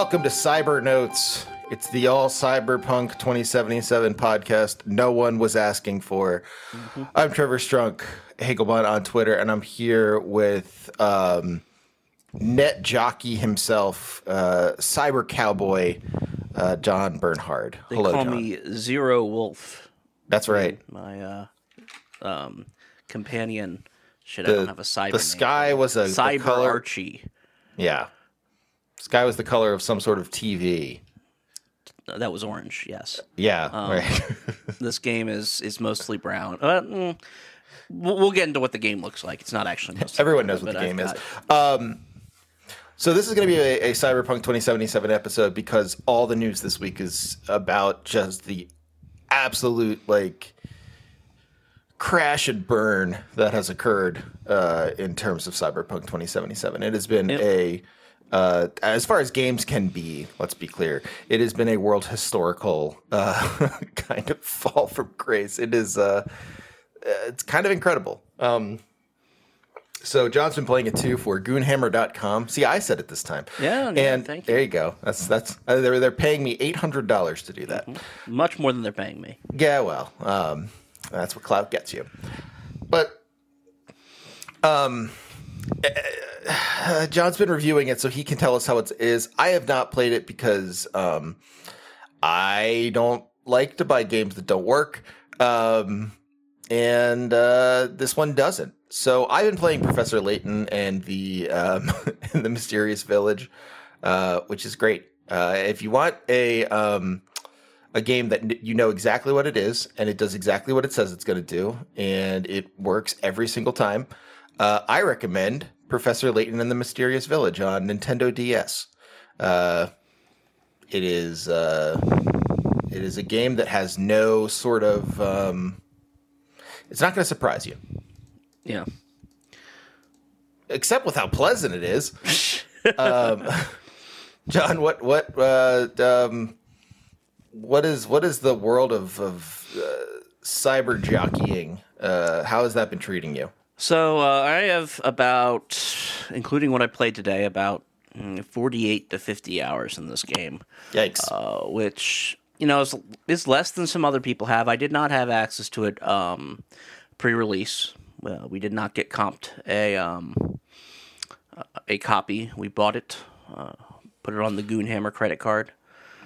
Welcome to Cyber Notes. It's the all Cyberpunk 2077 podcast no one was asking for. I'm Trevor Strunk, Hagelbon on Twitter, and I'm here with um, net jockey himself, uh, cyber cowboy, uh, John Bernhard. They Hello, call John. me Zero Wolf. That's right. My uh, um, companion. Shit, The- I don't have a cyber the name. sky was a Cyber color- Archie. Yeah. Sky was the color of some sort of TV. That was orange. Yes. Yeah, Um, right. this game is is mostly brown. Uh, mm, we'll, get into what the game looks like. It's not actually mostly. Everyone brown, knows what the I've game is. got- Um, so this is going to be a, a Cyberpunk 2077 episode because all the news this week is about just the absolute like crash and burn that has occurred uh, in terms of Cyberpunk 2077. It has been Yep. a uh, as far as games can be, let's be clear, it has been a world historical uh, kind of fall from grace. It is, uh, it's kind of incredible. Um, so John's been playing it too for Goonhammer.com. See, I said it this time. Yeah, yeah, and thank you. there you go. That's that's uh, they're they're paying me eight hundred dollars to do that. much more than they're paying me. Yeah, well, um, that's what clout gets you. But um, uh, John's been reviewing it, so he can tell us how it is. I have not played it because um, I don't like to buy games that don't work, um, and uh, this one doesn't. So I've been playing Professor Layton and the um, and the Mysterious Village, uh, which is great. Uh, if you want a um, a game that you know exactly what it is and it does exactly what it says it's going to do and it works every single time uh, i recommend professor layton and the mysterious village on nintendo ds uh, it is uh, it is a game that has no sort of um, it's not going to surprise you Yeah. except with how pleasant it is um, john what what uh, um, what is what is the world of of uh, cyber jockeying? Uh, how has that been treating you? So uh, I have about, including what I played today, about mm, 48 to 50 hours in this game, Yikes! uh, which you know is, is less than some other people have. I did not have access to it um, pre-release. Well, we did not get comped a um, a copy. We bought it, uh, put it on the Goonhammer credit card.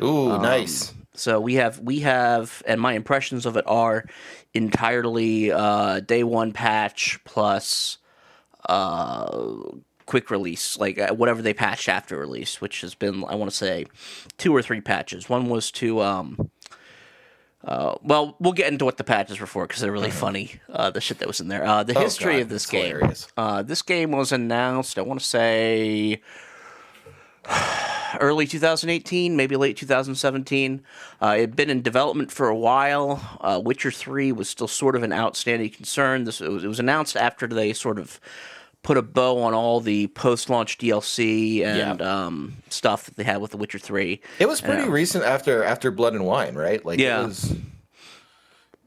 Ooh, um, nice. So we have we have, and my impressions of it are entirely uh, day one patch plus uh, quick release, like uh, whatever they patched after release, which has been I want to say two or three patches. One was to um, uh, well, we'll get into what the patches were for because they're really funny. Uh, the shit that was in there. Uh, the history God, of this game. Uh, this game was announced. I want to say early 2018, maybe late 2017. Uh, it had been in development for a while. Uh, Witcher 3 was still sort of an outstanding concern. This it was, it was announced after they sort of put a bow on all the post-launch DLC and um, stuff that they had with The Witcher 3. It was pretty recent after after Blood and Wine, right? Like Yeah. it was.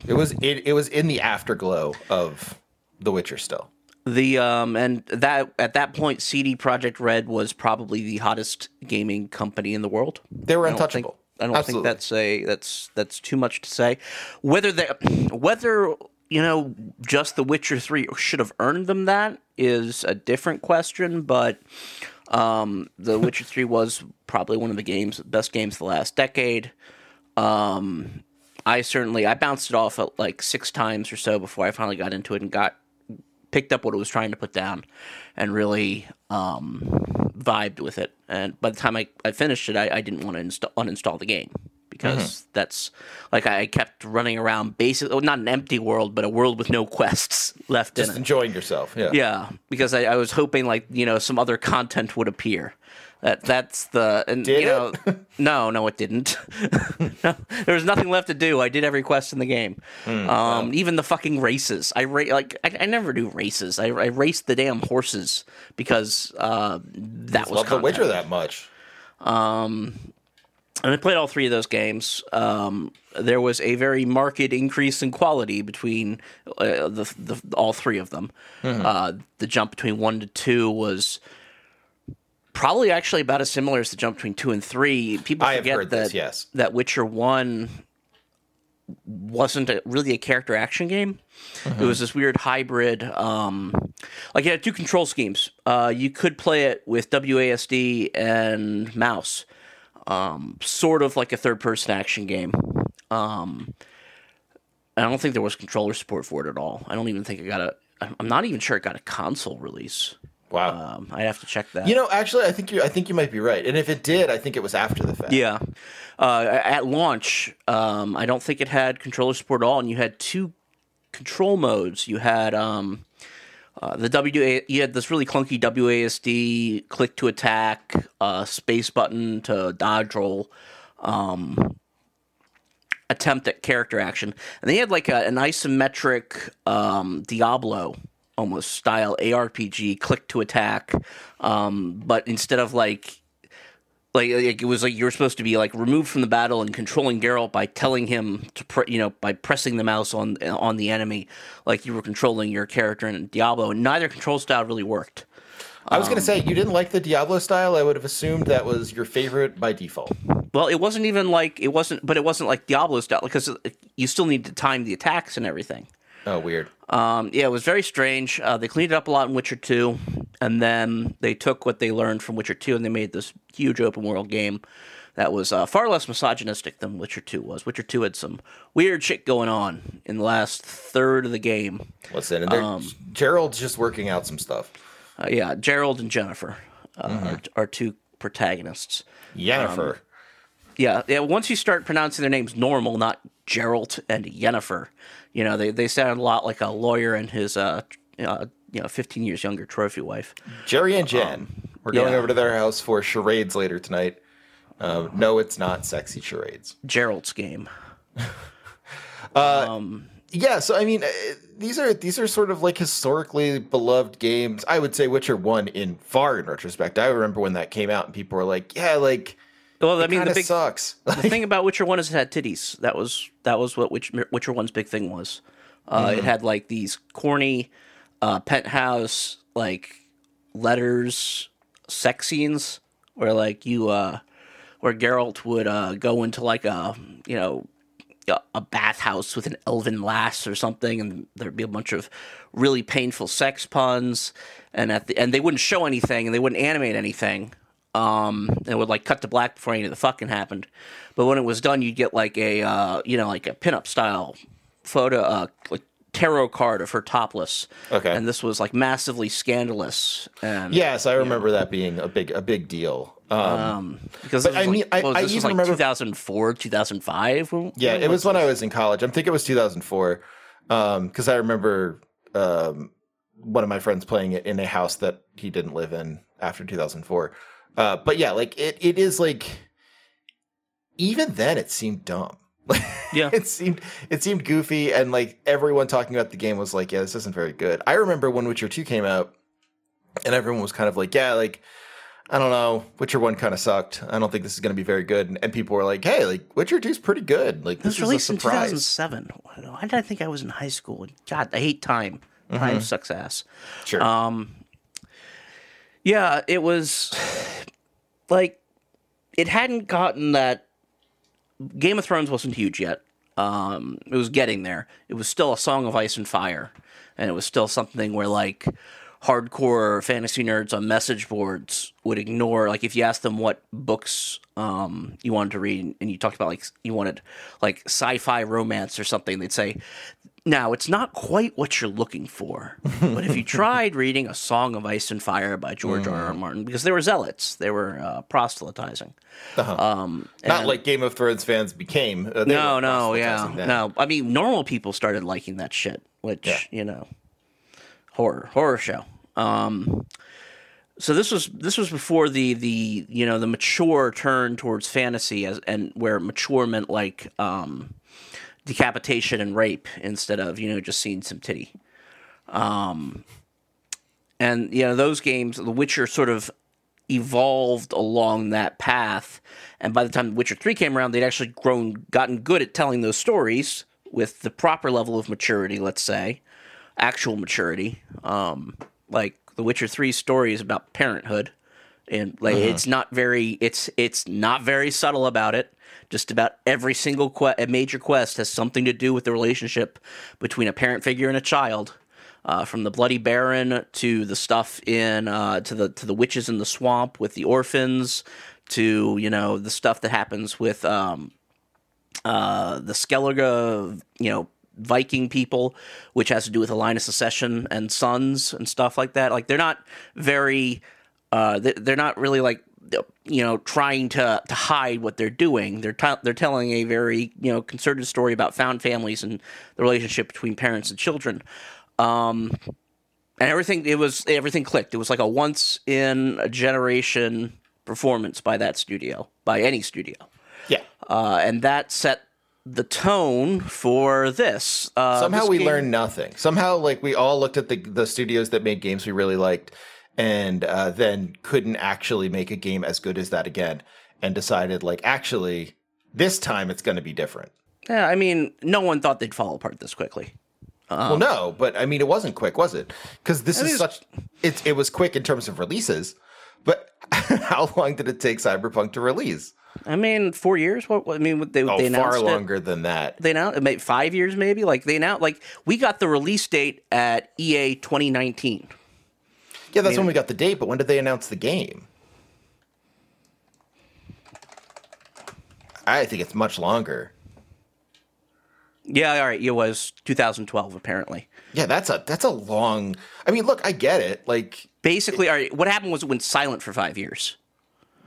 It was it, it was in the afterglow of The Witcher still. The um and that at that point, CD Projekt Red was probably the hottest gaming company in the world. They were I don't think- untouchable. I don't think that's a that's that's too much to say. Whether they whether you know just The Witcher Three should have earned them that is a different question. But um, The Witcher Three was probably one of the games best games of the last decade. Um, I certainly I bounced it off at like six times or so before I finally got into it and got picked up what it was trying to put down and really um, vibed with it. And by the time I, I finished it, I, I didn't want to insta- uninstall the game because that's like I kept running around basically well, not an empty world, but a world with no quests left Just in it. Just enjoying yourself. Yeah. Yeah, because I, I was hoping like you know some other content would appear. That that's the and Did you know it? no no it didn't. no, there was nothing left to do. I did every quest in the game. Hmm, um, even the fucking races. I ra- like I, I never do races. I, I raced the damn horses because uh, that was Love The. Witcher that much. Um, and I played all three of those games. Um, there was a very marked increase in quality between uh, the, the all three of them. Uh, the jump between one to two was probably actually about as similar as the jump between two and three. People I have forget heard that this, yes. that Witcher one wasn't a, really a character action game. It was this weird hybrid. Um, like it had two control schemes. Uh, you could play it with WASD and mouse, um, sort of like a third person action game. Um, I don't think there was controller support for it at all. I don't even think it got a. I'm I'm not even sure it got a console release. Wow. Um, I'd have to check that. you know, actually, I think you. I think you might be right. And if it did, I think it was after the fact. Yeah. Uh, at launch, um, I don't think it had controller support at all, and you had two control modes. You had um, uh, the WA. You had this really clunky WASD click to attack, uh, space button to dodge roll, um, attempt at character action, and they had like a, an isometric um, Diablo almost style ARPG click to attack, um, but instead of like like, like it was like you were supposed to be like removed from the battle and controlling Geralt by telling him to pre- you know by pressing the mouse on on the enemy like you were controlling your character in Diablo and neither control style really worked. I was going to say you didn't like the Diablo style. I would have assumed that was your favorite by default. Well, it wasn't even like it wasn't but it wasn't like Diablo style because you still need to time the attacks and everything. Oh, weird. Um, yeah, it was very strange. Uh, they cleaned it up a lot in Witcher 2, and then they took what they learned from Witcher 2 and they made this huge open world game that was uh, far less misogynistic than Witcher 2 was. Witcher 2 had some weird shit going on in the last third of the game. What's in? Um, Gerald's just working out some stuff. Uh, yeah, Gerald and Jennifer uh, are, are two protagonists. Yennefer. Yeah, yeah. Once you start pronouncing their names normal, not Gerald and Yennefer, you know they, they sound a lot like a lawyer and his uh, uh you know fifteen years younger trophy wife. Jerry and Jen. We're going um, yeah. over to their house for charades later tonight. Um, no, it's not sexy charades. Gerald's game. Yeah, so I mean, uh, these are these are sort of like historically beloved games. I would say Witcher One in far in retrospect. I remember when that came out and people were like, "Yeah, like Well, I mean, the big sucks." the thing about Witcher One is it had titties. That was that was what Witcher, Witcher One's big thing was. Uh, It had like these corny uh, penthouse like letters, sex scenes where like you uh, where Geralt would uh, go into like a you know a bathhouse with an elven lass or something, and there'd be a bunch of really painful sex puns, and at the and they wouldn't show anything and they wouldn't animate anything. Um, and it would like cut to black before any of the fucking happened. But when it was done, you'd get like a uh, you know like a pinup style photo, uh, like tarot card of her topless. Okay. and this was like massively scandalous. And yes, I remember that being a big a big deal. Um, um, because But this I mean, like, I- what was I this was like remember- 2004, 2005. yeah, it was when I was in college. I think it was 2004 because I remember um, one of my friends playing it in a house that he didn't live in after 2004. Uh, but yeah, like it, it is like even then it seemed dumb. Yeah. it seemed it seemed goofy, and like everyone talking about the game was like, "Yeah, this isn't very good." I remember when Witcher Two came out, and everyone was kind of like, "Yeah, like." I don't know. Witcher one kind of sucked. I don't think this is going to be very good. And, and people were like, "Hey, like Witcher two is pretty good. Like It this was released in surprise." 2007. Why did I think I was in high school? God, I hate time. Time sucks ass. Sure. Um, yeah, it was like it hadn't gotten that. Game of Thrones wasn't huge yet. Um, it was getting there. It was still a Song of Ice and Fire, and it was still something where like hardcore fantasy nerds on message boards would ignore like if you asked them what books um, you wanted to read and you talked about like you wanted like sci-fi romance or something they'd say now it's not quite what you're looking for but if you tried reading a song of ice and fire by george r r martin because they were zealots they were uh, proselytizing um, Not like Game of Thrones fans became. Uh, no, no, yeah, then. no. I mean, normal people started liking that shit, which Yeah. you know, horror, horror show. Um, so this was this was before the the you know the mature turn towards fantasy as and where mature meant like um, decapitation and rape instead of you know just seeing some titty. Um, and you know those games, The Witcher sort of evolved along that path. And by the time Witcher 3 came around, they'd actually grown, gotten good at telling those stories with the proper level of maturity, let's say, actual maturity. Um, like The Witcher 3 story is about parenthood, and like Uh-huh. it's not very it's it's not very subtle about it. Just about every single que- major quest has something to do with the relationship between a parent figure and a child. Uh, from the Bloody Baron to the stuff in uh, to the to the witches in the swamp with the orphans to you know the stuff that happens with um, uh, the Skellige, you know, Viking people, which has to do with the line of secession and sons and stuff like that. Like they're not very, uh, they're not really like, you know, trying to to hide what they're doing. They're t- they're telling a very you know concerted story about found families and the relationship between parents and children. Um, and everything it was everything clicked. It was like a once in a generation performance by that studio, by any studio Yeah. uh, and that set the tone for this. Uh, Somehow this we game- learned nothing. Somehow, like we all looked at the the studios that made games we really liked, and uh, then couldn't actually make a game as good as that again, and decided like actually this time it's going to be different. Yeah, I mean, no one thought they'd fall apart this quickly. well, no, but I mean it wasn't quick, was it? Because this is such it's it was quick in terms of releases, but how long did it take Cyberpunk to release? I mean, four years. What? what- I mean, they Oh, they announced far it. longer than that. They announced maybe five years, maybe. Like they announced, like we got the release date at E3 2019. Yeah, that's when we got the date. But when did they announce the game? I think it's much longer. Yeah, all right. It was 2012, apparently. Yeah, that's a that's a long. I mean, look, I get it. Like, Basically, all right. What happened was it went silent for five years.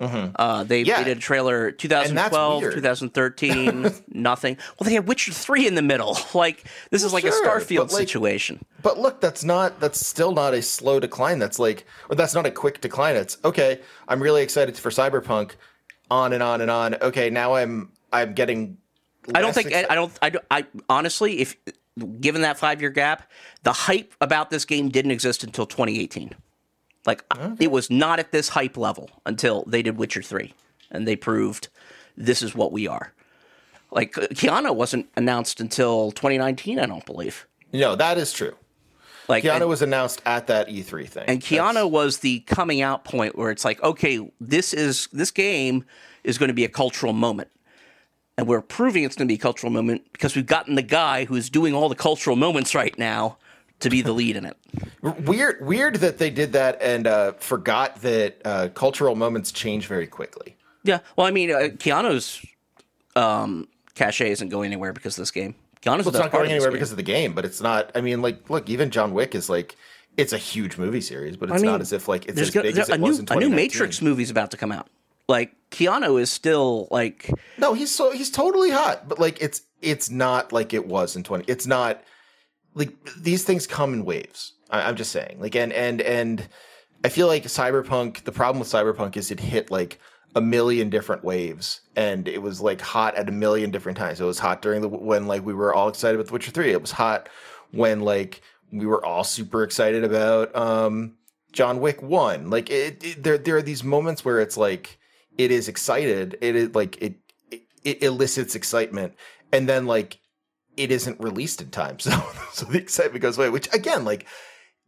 Uh, they, Mm-hmm. Yeah. they did a trailer 2012, 2013, nothing. Well, they had Witcher 3 in the middle. Like, this is like sure, a Starfield but, like, situation. but look, that's not that's still not a slow decline. That's like, or that's not a quick decline. It's okay. I'm really excited for Cyberpunk. On and on and on. Okay, now I'm I'm getting. I don't think I don't I, don't- I honestly if given that 5 year gap, the hype about this game didn't exist until 2018. Like it was not at this hype level until they did Witcher 3 and they proved this is what we are. Like uh, Keanu wasn't announced until 2019, I don't believe. No, that is true. Like Keanu and, was announced at that E3 thing. and Keanu was the coming out point where it's like, okay, this is this game is going to be a cultural moment. And we're proving it's going to be a cultural moment because we've gotten the guy who's doing all the cultural moments right now to be the lead in it. Weird, weird that they did that and uh, forgot that uh, cultural moments change very quickly. Yeah. Well, I mean, uh, Keanu's um, cachet isn't going anywhere because of this game. Keanu's It's not going anywhere because of the game, but it's not. I mean, like, look, even John Wick is like, it's a huge movie series, but it's mean, not as if like it's as go- big as a it new was in a new 2019. Matrix movie's about to come out. Like Keanu is still like No, he's so he's totally hot, but like it's it's not like it was in 20. It's not like these things come in waves. I, I'm just saying, like, and and and I feel like Cyberpunk. The problem with Cyberpunk is it hit like a million different waves, and it was like hot at a million different times. It was hot during the when like we were all excited with Witcher Three. It was hot when like we were all super excited about um John Wick One. Like it, it there there are these moments where it's like it is excited. It is like it it, it elicits excitement, and then like it isn't released in time. So so the excitement goes away. Which again, like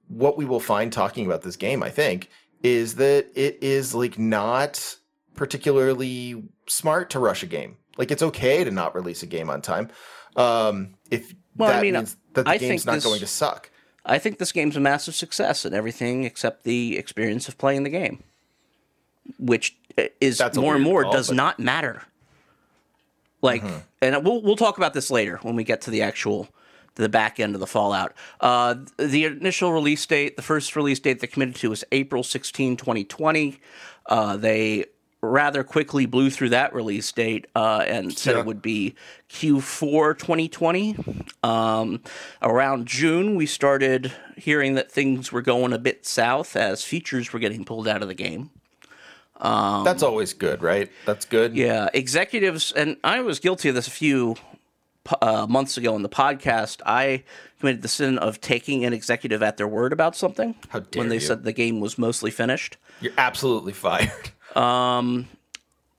what we will find talking about this game, I think, is that it is like not particularly smart to rush a game. Like it's okay to not release a game on time. Um if Well, I that mean, means that the I game's not this- going to suck. I think this game's a massive success and everything except the experience of playing the game, which is That's more and more call, does but- not matter. Like, Mm-hmm. and we'll we'll talk about this later when we get to the actual the back end of the Fallout. Uh, the initial release date, the first release date they committed to was April 16, 2020. Uh, they rather quickly blew through that release date uh, and said Yeah. it would be Q4 2020. Um, around June, we started hearing that things were going a bit south as features were getting pulled out of the game. That's always good, right? That's good. Um, Yeah, executives, and I was guilty of this a few uh, months ago in the podcast. I committed the sin of taking an executive at their word about something How dare when they you. said the game was mostly finished. You're absolutely fired. Um,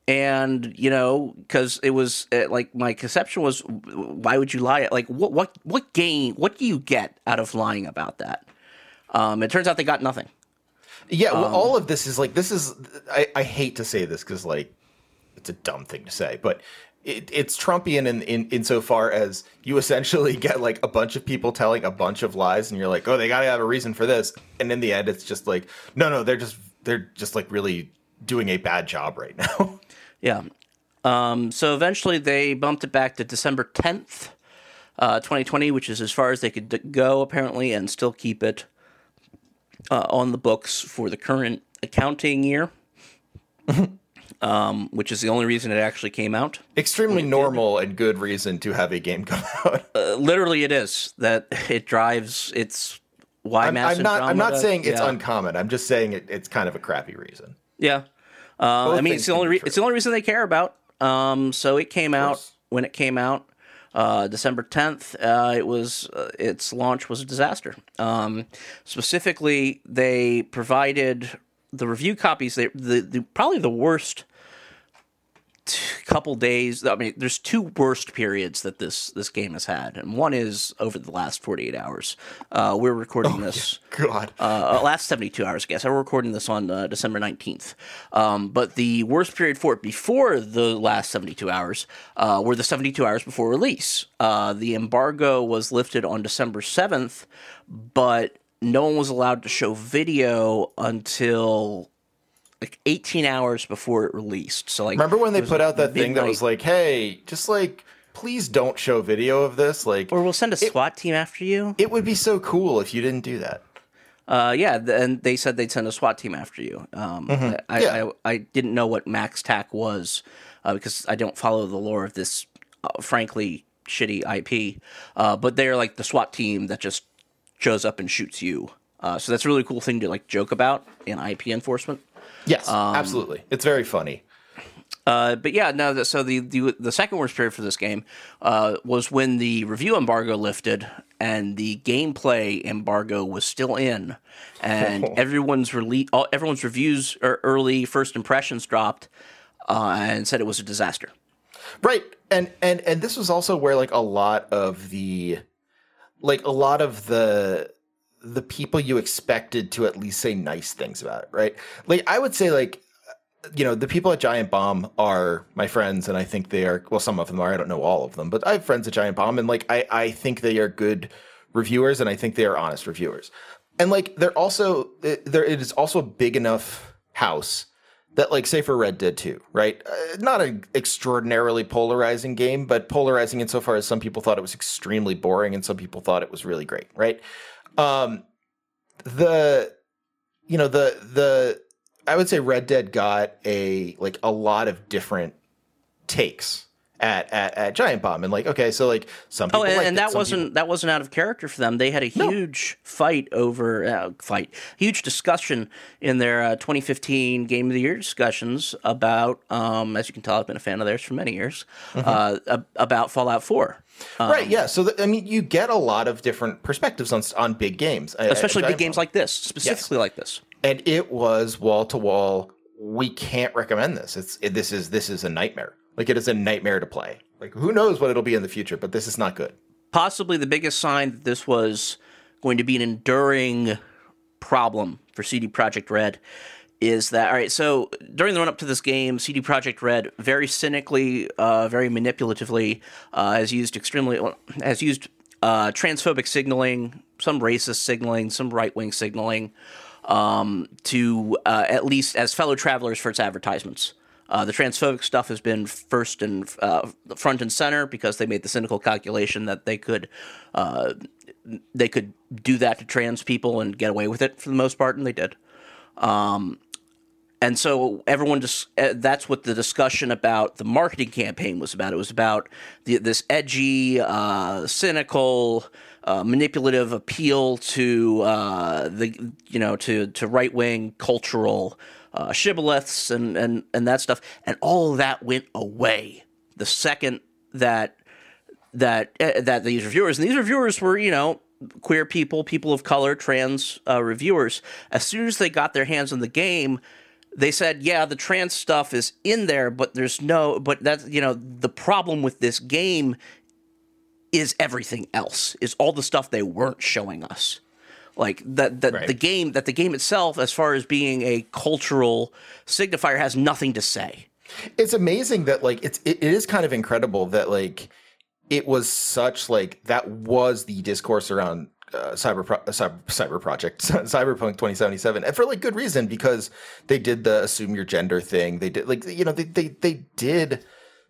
and you know because it was uh, like my conception was why would you lie like what what what gain what do you get out of lying about that um it turns out they got nothing Yeah, well, all of this is like this is. I, I hate to say this because like it's a dumb thing to say, but it, it's Trumpian in, in insofar as you essentially get like a bunch of people telling a bunch of lies, and you're like, oh, they gotta have a reason for this, and in the end, it's just like, no, no, they're just they're just like really doing a bad job right now. Yeah. Um, so eventually they bumped it back to December 10th, uh, 2020, which is as far as they could go, apparently, and still keep it uh, on the books for the current accounting year, um, which is the only reason it actually came out. Extremely normal and good reason to have a game come out. Uh, literally, it is that it drives its why I'm, I'm not. I'm not saying it's yeah. uncommon. I'm just saying it, it's kind of a crappy reason. Yeah. Uh, I mean, it's the only re- it's the only reason they care about. Um, so it came out when it came out, uh, December tenth. Uh, it was uh, its launch was a disaster. Um, specifically, they provided the review copies. They, the, the probably the worst couple days. I mean, there's two worst periods that this this game has had, and one is over the last 48 hours. Uh, we're recording this God. uh, last 72 hours, I guess. I'm recording this on uh, December 19th. Um, but the worst period for it before the last 72 hours uh, were the 72 hours before release. Uh, the embargo was lifted on December 7th, but no one was allowed to show video until like 18 hours before it released. So like Remember when they put like, out that thing that was like, "Hey, just like please don't show video of this." Like, or we'll send a SWAT team after you. it would be so cool if you didn't do that. Uh, yeah, and they said they'd send a SWAT team after you. Um, I, Mm-hmm. Yeah. I, I didn't know what Max Tac was uh, because I don't follow the lore of this, uh, frankly, shitty IP. Uh, but they're like the SWAT team that just shows up and shoots you. Uh, so that's a really cool thing to like joke about in IP enforcement. Yes, Um, absolutely. It's very funny. Uh, but yeah, no. So the, the the second worst period for this game uh, was when the review embargo lifted and the gameplay embargo was still in, and everyone's rele- all, everyone's reviews or early first impressions dropped, uh, and said it was a disaster. Right. And and and this was also where like a lot of the like a lot of the the people you expected to at least say nice things about it, right? Like I would say like you know, the people at Giant Bomb are my friends and I think they are well some of them are, I don't know all of them, but I have friends at Giant Bomb and like I I think they are good reviewers and I think they are honest reviewers. And like they're also there it is also a big enough house that like say for Red Dead 2, right? Uh, not an extraordinarily polarizing game, but polarizing insofar as some people thought it was extremely boring and some people thought it was really great, right? Um the you know the the I would say Red Dead got a like a lot of different takes at at, at Giant Bomb and like okay, so like some people Oh, and, and that wasn't people- that wasn't out of character for them. They had a huge fight over uh, fight, huge discussion in their uh, 2015 Game of the Year discussions about. Um, as you can tell, I've been a fan of theirs for many years. Mm-hmm. Uh, about Fallout 4. right, yeah. So th- I mean, you get a lot of different perspectives on on big games, uh, especially big games Bomb. like this, specifically like this. and it was wall to wall. We can't recommend this. It's it, this is this is a nightmare. Like it is a nightmare to play. Like who knows what it'll be in the future, but this is not good. Possibly the biggest sign that this was going to be an enduring problem for CD Projekt Red is that all right? So during the run up to this game, CD Projekt Red very cynically, uh, very manipulatively, uh, has used extremely has used uh, transphobic signaling, some racist signaling, some right wing signaling, um, to uh, at least as fellow travelers for its advertisements. Uh, the transphobic stuff has been first and uh, front and center because they made the cynical calculation that they could uh, they could do that to trans people and get away with it for the most part, and they did. Um, and so everyone just uh, that's what the discussion about the marketing campaign was about. It was about the, this edgy, uh, cynical, uh, manipulative appeal to uh, the you know to to right wing cultural uh, shibboleths and and and that stuff, and all of that went away the second that that uh, that these reviewers and these reviewers were you know queer people, people of color, trans uh, reviewers. As soon as they got their hands on the game, they said, "Yeah, the trans stuff is in there, but there's no. But that's you know the problem with this game is everything else. Is all the stuff they weren't showing us." Like that, that Right. the game that the game itself, as far as being a cultural signifier, has nothing to say. it's amazing that like it's it, it is kind of incredible that like it was such like that was the discourse around uh, cyber, pro- uh, cyber cyber project cyberpunk 2077 and for like good reason because they did the assume your gender thing they did like you know they they, they did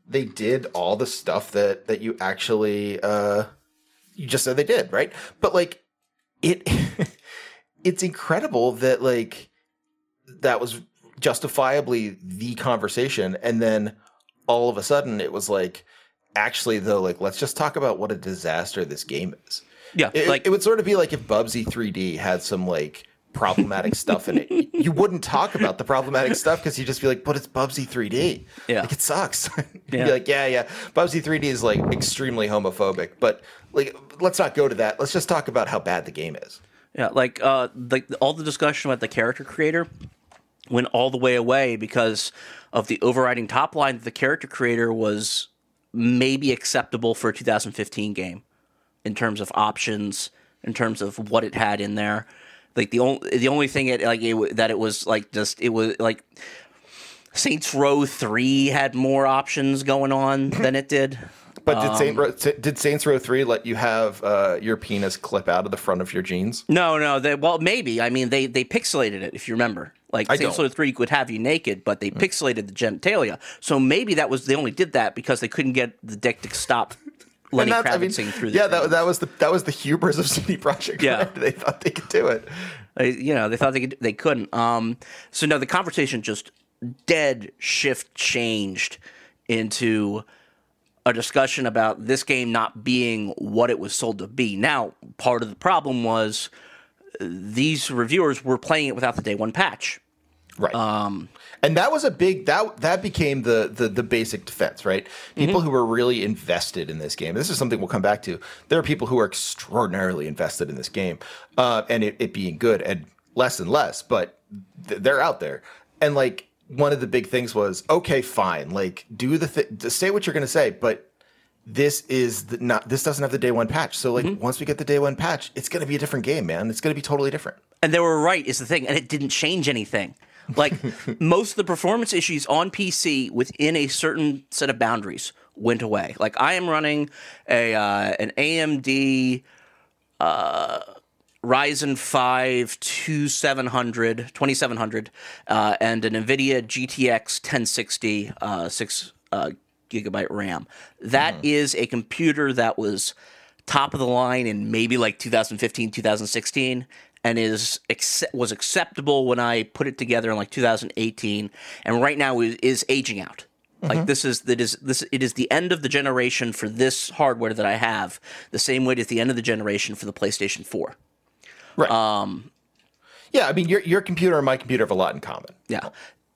they did all the stuff that that you actually uh you just said they did right but like it it's incredible that like that was justifiably the conversation and then all of a sudden it was like actually though like let's just talk about what a disaster this game is. Yeah, it, like it would sort of be like if bubsy 3d had some like problematic stuff in it. You wouldn't talk about the problematic stuff because you'd just be like but it's bubsy 3d Yeah. like it sucks. You'd Yeah. be like yeah yeah. Bubsy 3d is like extremely homophobic. But like let's not go to that. Let's just talk about how bad the game is. Yeah, like uh, like all the discussion about the character creator went all the way away because of the overriding top line that the character creator was maybe acceptable for a 2015 game in terms of options, in terms of what it had in there. Like the only the only thing it like it, that it was like just it was like Saints Row three had more options going on than it did. but did Um, Saint Ro- did Saints Row 3 let you have uh, your penis clip out of the front of your jeans No, no. They, well, maybe. I mean, they they pixelated it. If you remember, like I Saints don't. Row Three would have you naked, but they pixelated the genitalia. So maybe that was they only did that because they couldn't get the dick to stop Lenny And that's- Kravitz through the yeah, that, that was the that was the hubris of CD Projekt Yeah. Red. they thought they could do it. You know, they thought they could, they couldn't. Um, so no, the conversation just dead shift changed into a discussion about this game not being what it was sold to be. Now, part of the problem was uh, these reviewers were playing it without the day one patch. Right. Um, and that was a big that that became the the the basic defense, right? People who were really invested in this game. This is something we'll come back to. There are people who are extraordinarily invested in this game, uh, and it, it being good, and less and less, but th- they're out there. And like one of the big things was, okay, fine, like do the th- say what you're going to say, but this is the, not this doesn't have the day one patch. So like once we get the day one patch, it's going to be a different game, man. It's going to be totally different. And they were right, is the thing, and it didn't change anything. Like most of the performance issues on PC within a certain set of boundaries went away. Like I am running a uh, an AMD uh, Ryzen 5 2700, 2700 uh, and an NVIDIA GTX 1060 uh, 6 uh, gigabyte RAM. That is a computer that was top of the line in maybe like 2015, 2016 and is was acceptable when I put it together in like 2018 and right now is, is aging out. Like this is that is this it is the end of the generation for this hardware that I have, the same way it is the end of the generation for the PlayStation 4. Right. Um, yeah, I mean, your your computer and my computer have a lot in common. Yeah,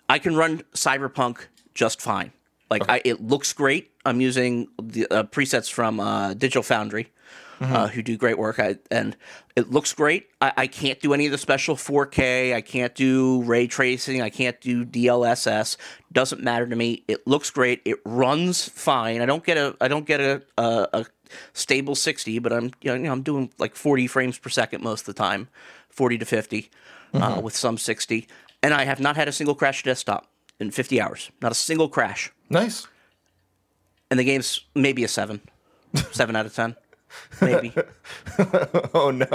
I can run Cyberpunk just fine. Like I, it looks great. I'm using the uh, presets from uh, Digital Foundry, uh, who do great work. I, and it looks great. I, I can't do any of the special 4K. I can't do ray tracing. I can't do DLSS. Doesn't matter to me. It looks great. It runs fine. I don't get a I don't get a a, a stable 60, but I'm you know I'm doing like 40 frames per second most of the time, 40 to 50, uh, with some 60. And I have not had a single crash desktop in 50 hours. Not a single crash. Nice. And the game's maybe a seven, seven out of ten, maybe. Oh no.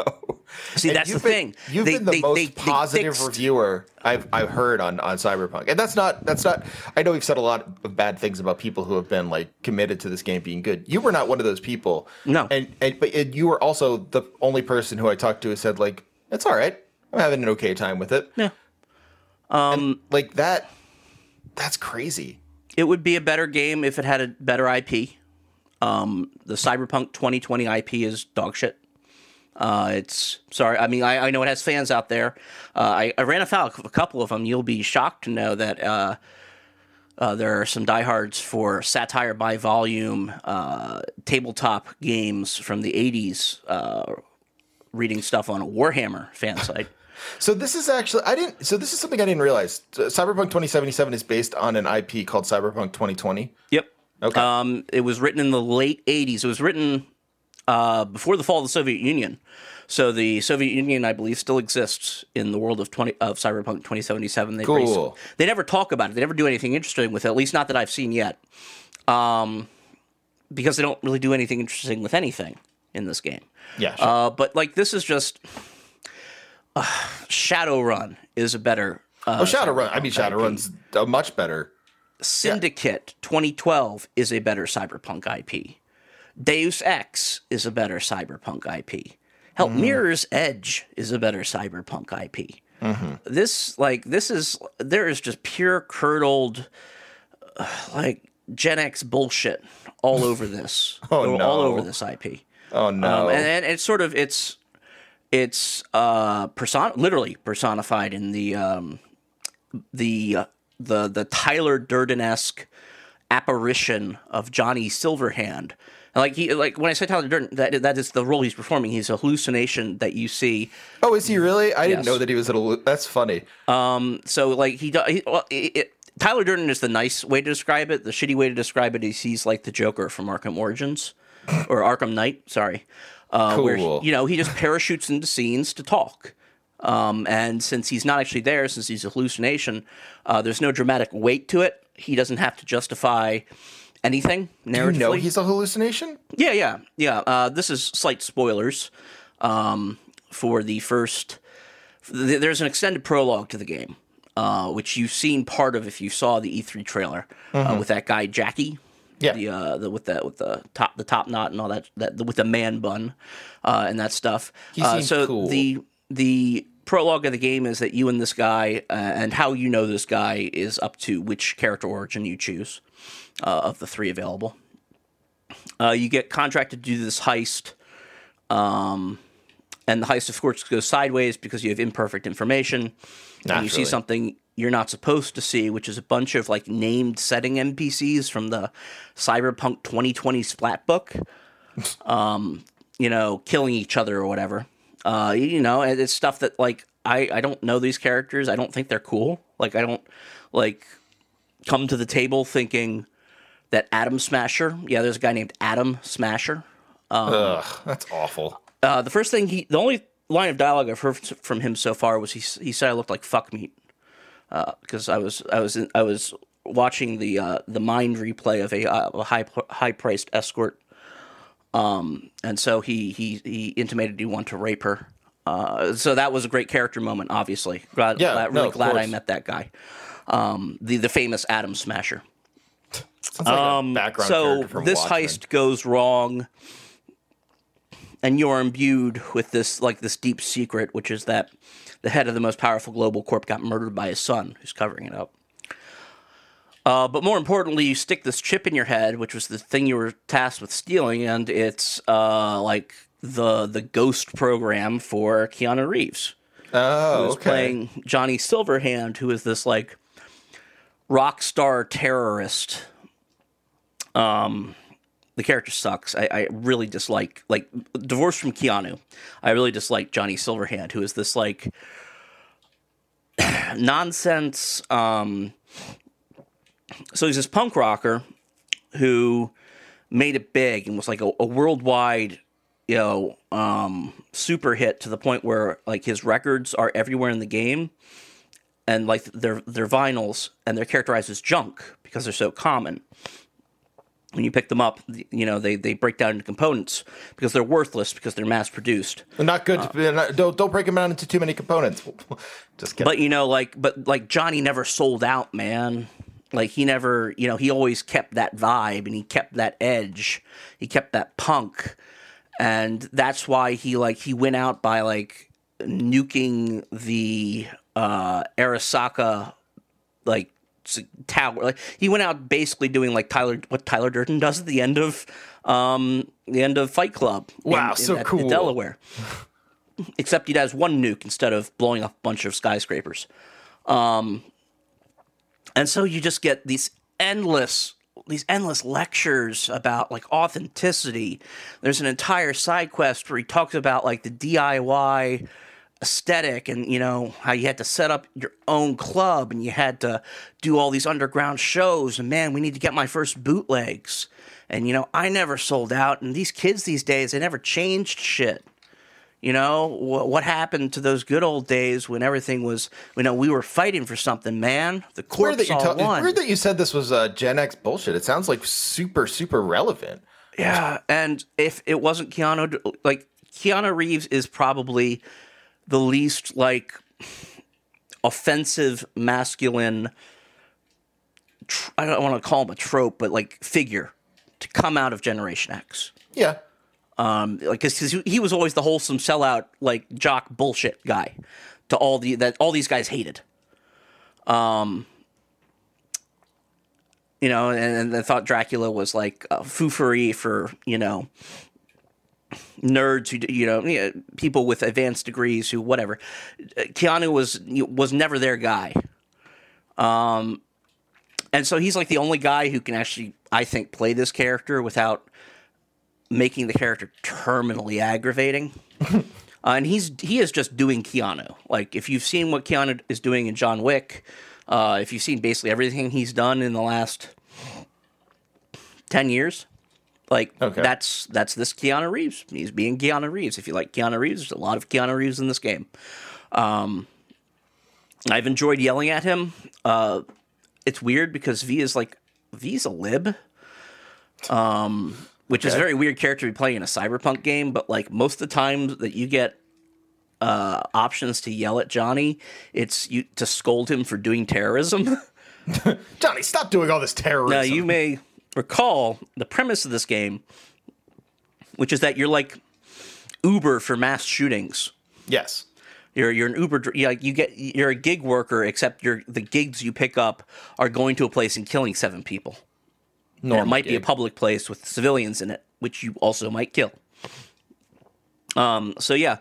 See, And that's the been- thing. You've They- been the they- most they- positive fixed- reviewer I've I've heard on on Cyberpunk, and that's not that's not. I know we've said a lot of bad things about people who have been like committed to this game being good. You were not one of those people. No. and and but and you were also the only person who I talked to who said like it's all right. I'm having an okay time with it. Yeah. Um, Like that. That's crazy. it would be a better game if it had a better IP. Um, the Cyberpunk 2020 IP is dog shit. Uh, it's sorry. I mean, I, I know it has fans out there. Uh, I, I ran afoul of a couple of them. You'll be shocked to know that uh, uh, there are some diehards for satire by volume uh, tabletop games from the 80s uh, reading stuff on a Warhammer fan site. So this is actually I didn't. So this is something I didn't realize. Cyberpunk 2077 is based on an IP called Cyberpunk 2020. Yep. Okay. Um, it was written in the late 80s. It was written uh, before the fall of the Soviet Union. So the Soviet Union, I believe, still exists in the world of twenty of Cyberpunk 2077. They Cool. they never talk about it. They never do anything interesting with it. At least not that I've seen yet. Um, because they don't really do anything interesting with anything in this game. Yeah, sure. Uh, but like this is just uh, Shadowrun is a better. Uh, oh, Shadowrun. I mean, Shadowrun's a much better. Syndicate 2012 is a better cyberpunk IP. Deus Ex is a better cyberpunk IP. Hell, Mirror's Edge is a better cyberpunk IP. This, like, this is there is just pure curdled, uh, like Gen X bullshit all over this. Oh, no. all over this IP. Oh no. Um, and, and it's sort of it's it's uh person literally personified in the um the uh, the the Tyler Durden esque apparition of Johnny Silverhand. Like he like when I say Tyler Durden, that that is the role he's performing. He's a hallucination that you see. oh, is he really? I didn't know that he was at a. That's funny. Um. So like he, he well, it, it, Tyler Durden is the nice way to describe it. The shitty way to describe it is he's like the Joker from Arkham Origins or Arkham Knight. Sorry, uh, where he- you know he just parachutes into scenes to talk. Um, and since he's not actually there, since he's a hallucination, uh, there's no dramatic weight to it. He doesn't have to justify anything You narratively. know he's a hallucination. Yeah, yeah, yeah. Uh, this is slight spoilers um, for the first. th- There's an extended prologue to the game, uh, which you've seen part of if you saw the E3 trailer uh, with that guy Jackie. Yeah. The, uh, the with the with the top the top knot and all that that with the man bun uh, and that stuff. He uh, so cool. the the prologue of the game is that you and this guy uh, and how you know this guy is up to which character origin you choose uh, of the three available. Uh, you get contracted to do this heist, um, and the heist, of course, goes sideways because you have imperfect information, and you see something you're not supposed to see, which is a bunch of like named setting NPCs from the Cyberpunk 2020 splat book. Um, you know, killing each other or whatever. Uh, you know, and it's stuff that like I I don't know these characters. I don't think they're cool. Like I don't like come to the table thinking that Adam Smasher. Yeah, there's a guy named Adam Smasher. Ugh, that's awful. Uh, the first thing he, the only line of dialogue I've heard from him so far was he he said I looked like fuck meat because I was I was in, I was watching the uh, the mind replay of a, uh, a high high priced escort, um, and so he he he intimated he wanted to rape her. Uh, so that was a great character moment. Obviously, glad, Yeah, glad- really of glad I met that guy. Um, the the famous Adam Smasher. Like background so this Watchmen. heist goes wrong and you're imbued with this like this deep secret which is that the head of the most powerful global corp got murdered by his son who's covering it up uh, but more importantly you stick this chip in your head which was the thing you were tasked with stealing and it's uh, like the the ghost program for keanu reeves Oh, who's okay. playing Johnny Silverhand, who is this like rock star terrorist. Um, the character sucks. I, I really dislike like divorced from Keanu. I really dislike Johnny Silverhand, who is this like nonsense. Um, so he's this punk rocker who made it big and was like a, a worldwide, you know, um, super hit to the point where like his records are everywhere in the game, and like they're they're vinyls and they're characterized as junk because they're so common. When you pick them up, you know they, they break down into components because they're worthless because they're mass produced. They're not good. they're not- don't don't break them down into too many components. Just kidding. But you know, like, but like Johnny never sold out, man. Like he never, you know, he always kept that vibe and he kept that edge. He kept that punk, and that's why he like he went out by like nuking the uh Arasaka like tower. Like he went out basically doing like Tyler what Tyler Durden does at the end of um the end of Fight Club. in- Wow, in- so at cool. Delaware. Except he does one nuke instead of blowing up a bunch of skyscrapers. Um, and so you just get these endless these endless lectures about like authenticity. There's an entire side quest where he talks about like the DIY aesthetic and you know how you had to set up your own club and you had to do all these underground shows. And man we need to get my first bootlegs. And you know I never sold out. And these kids these days they never changed shit You know what, what happened to those good old days when everything was, you know, we were fighting for something, man. The Weird corpse that, you all ta- won. weird that you said this was uh, Gen X bullshit. It sounds like super, super relevant. Yeah, and if it wasn't Keanu, like Keanu Reeves is probably the least like offensive masculine. Tr- I don't want to call him a trope, but like figure to come out of Generation X. Yeah. Um, like because he was always the wholesome sellout, like jock bullshit guy to all the that all these guys hated. Um, you know, and, and they thought Dracula was like a foofery for you know nerds who you know you know, people with advanced degrees who whatever. Uh, Keanu was was never their guy. Um, and so he's like the only guy who can actually, I think, play this character without making the character terminally aggravating. uh, and he's he is just doing Keanu. Like if you've seen what Keanu is doing in John Wick, uh, if you've seen basically everything he's done in the last ten years, like Okay. that's that's this Keanu Reeves. He's being Keanu Reeves. If you like Keanu Reeves, there's a lot of Keanu Reeves in this game. Um, I've enjoyed yelling at him. Uh, it's weird because V is like V's a lib. Um, which is a very weird character to be playing in a cyberpunk game, but like most of the times that you get uh, options to yell at Johnny, it's you to scold him for doing terrorism. Johnny, stop doing all this terrorism. now you may recall the premise of this game, which is that you're like Uber for mass shootings. yes. You're you're an Uber like you get you're a gig worker except you're the gigs you pick up are going to a place and killing seven people. And it Normal might be a public place with civilians in it, which you also might kill. Um, so yeah,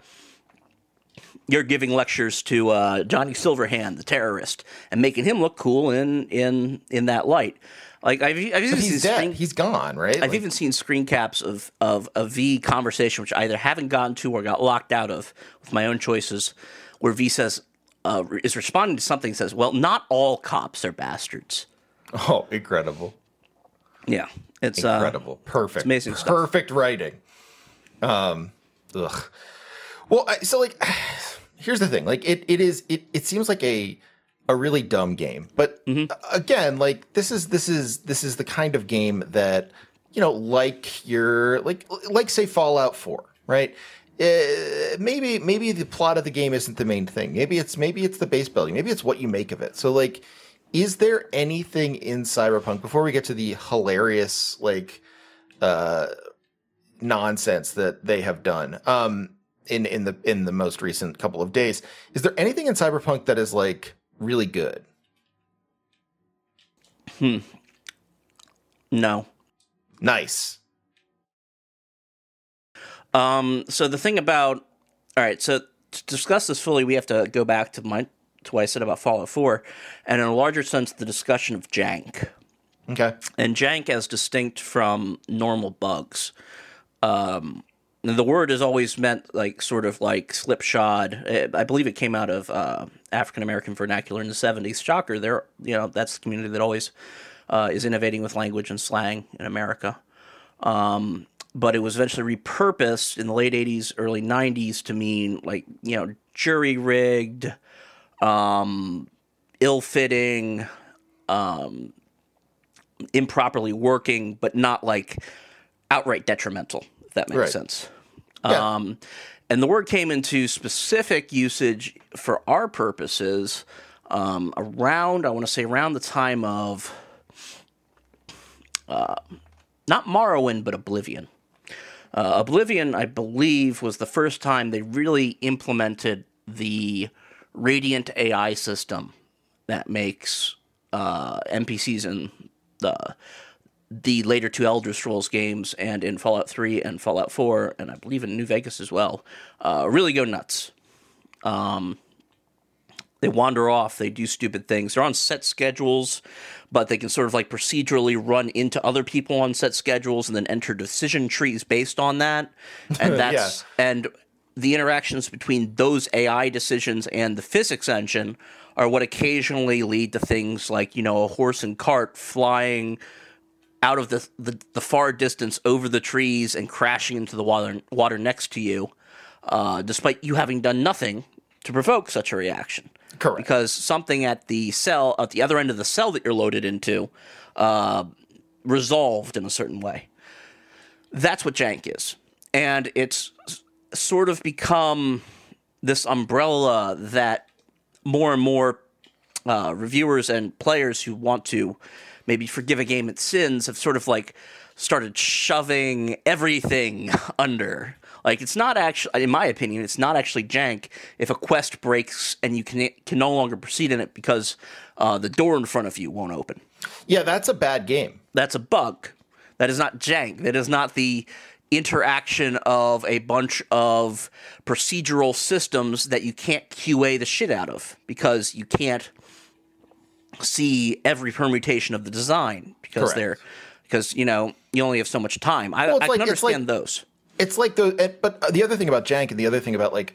you're giving lectures to uh, Johnny Silverhand, the terrorist, and making him look cool in in in that light. Like I've, I've even seen He's dead. screen, He's gone, right? I've Like, even seen screen caps of of a V conversation, which I either haven't gotten to or got locked out of with my own choices, where V says uh, is responding to something says, "Well, not all cops are bastards." oh, incredible. Yeah, it's uh, Incredible. Perfect. amazing stuff. Perfect writing. Um, ugh. Well, I, so like, here's the thing. Like, it, it is. It, it seems like a a really dumb game, but Mm-hmm. again, like this is this is this is the kind of game that you know, like your like like say Fallout Four, right? Uh, maybe maybe the plot of the game isn't the main thing. Maybe it's maybe it's the base building. Maybe it's what you make of it. So like, is there anything in Cyberpunk before we get to the hilarious like uh nonsense that they have done um in in the in the most recent couple of days? Is there anything in Cyberpunk that is like really good? Hmm. No. Nice. Um, so the thing about all right, so to discuss this fully, we have to go back to my to what I said about Fallout Four, and in a larger sense, the discussion of jank. Okay. and jank as distinct from normal bugs. Um, the word is always meant like sort of like slipshod. I believe it came out of uh, African American vernacular in the seventies. Shocker, there. You know that's the community that always uh, is innovating with language and slang in America. Um, but it was eventually repurposed in the late '80s, early '90s to mean like you know jury rigged, um, ill-fitting, um, improperly working, but not like outright detrimental, if that makes Right. sense. Yeah. Um, and the word came into specific usage for our purposes um, around, I want to say, around the time of uh, not Morrowind, but Oblivion. Uh, Oblivion, I believe, was the first time they really implemented the Radiant AI system that makes uh, NPCs in the the later two Elder Scrolls games and in Fallout 3 and Fallout 4, and I believe in New Vegas as well, uh, really go nuts. Um, they wander off, they do stupid things. They're on set schedules, but they can sort of like procedurally run into other people on set schedules and then enter decision trees based on that. And that's and the interactions between those AI decisions and the physics engine are what occasionally lead to things like, you know, a horse and cart flying out of the, the, the far distance over the trees and crashing into the water water next to you. uh, despite you having done nothing to provoke such a reaction. Correct. Because something at the cell, at the other end of the cell that you're loaded into, uh, resolved in a certain way. That's what jank is. And it's sort of become this umbrella that more and more uh, reviewers and players who want to maybe forgive a game its sins have sort of like started shoving everything under. Like it's not actually, in my opinion, it's not actually jank if a quest breaks and you can can no longer proceed in it because uh, the door in front of you won't open. Yeah, that's a bad game. That's a bug. That is not jank. That is not the interaction of a bunch of procedural systems that you can't QA the shit out of because you can't see every permutation of the design because Correct. they're because you know you only have so much time. I, Well, it's I like- can it's like- understand those. It's like the, it- but the other thing about jank and the other thing about like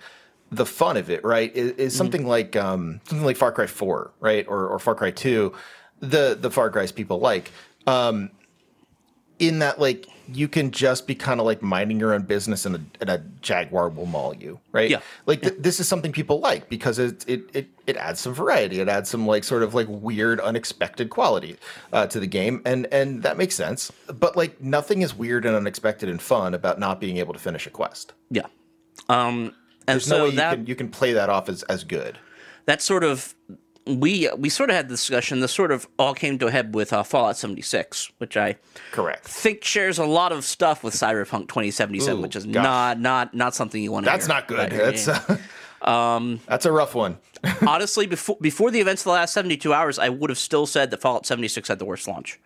the fun of it, right, is, is something like um, something like Far Cry Four, right, or or Far Cry Two, the the Far Cry's people like, um, in that like you can just be kind of like minding your own business and a, and a jaguar will maul you, right? Yeah. Like th- this is something people like because it, it it it adds some variety. It adds some like sort of like weird, unexpected quality uh, to the game, and and that makes sense. But like nothing is weird and unexpected and fun about not being able to finish a quest. Yeah. Um, and There's no so way you can you can play that off as as good. that sort of we we sort of had the discussion. This sort of all came to a head with uh, Fallout 76, which I Correct. think shares a lot of stuff with Cyberpunk 2077, Ooh, which is gosh. not not not something you want to. That's not good. That's uh, Um, that's a rough one. honestly before before the events of the last 72 hours. I would have still said that Fallout 76 had the worst launch.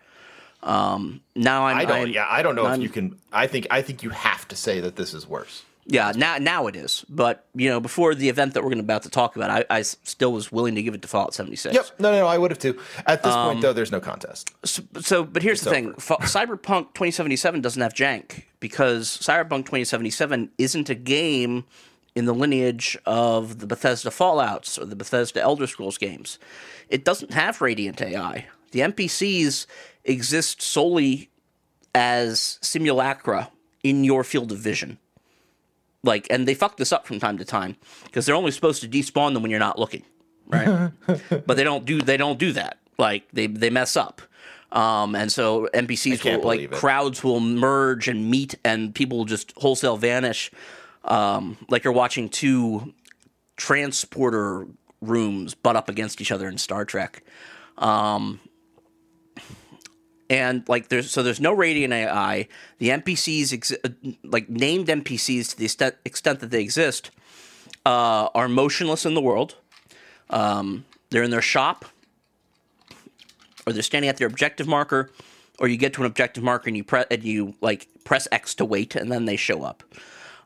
Um, now I'm, I don't. I'm- yeah, I don't know I'm- if you can. I think I think you have to say that this is worse. Yeah. Now now it is, but you know before the event that we're going to about to talk about, I, I still was willing to give it to Fallout 76. Yep. No, no, no. I would have too. At this Um, point, though, there's no contest. So, so but here's the thing: over. Fa- Cyberpunk 2077 doesn't have jank because Cyberpunk 2077 isn't a game in the lineage of the Bethesda Fallout's or the Bethesda Elder Scrolls games. It doesn't have Radiant AI. The NPCs exist solely as simulacra in your field of vision. Like, and they fuck this up from time to time because they're only supposed to despawn them when you're not looking, right? but they don't do they don't do that. Like they they mess up. Um, and so NPCs will like it. crowds will merge and meet, and people will just wholesale vanish. Um, like you're watching two transporter rooms butt up against each other in Star Trek. Um, and like there's so there's no radiant AI. The NPCs uh, like named NPCs to the extent, extent that they exist uh, are motionless in the world. Um, they're in their shop, or they're standing at their objective marker, or you get to an objective marker and you press and you like press X to wait, and then they show up.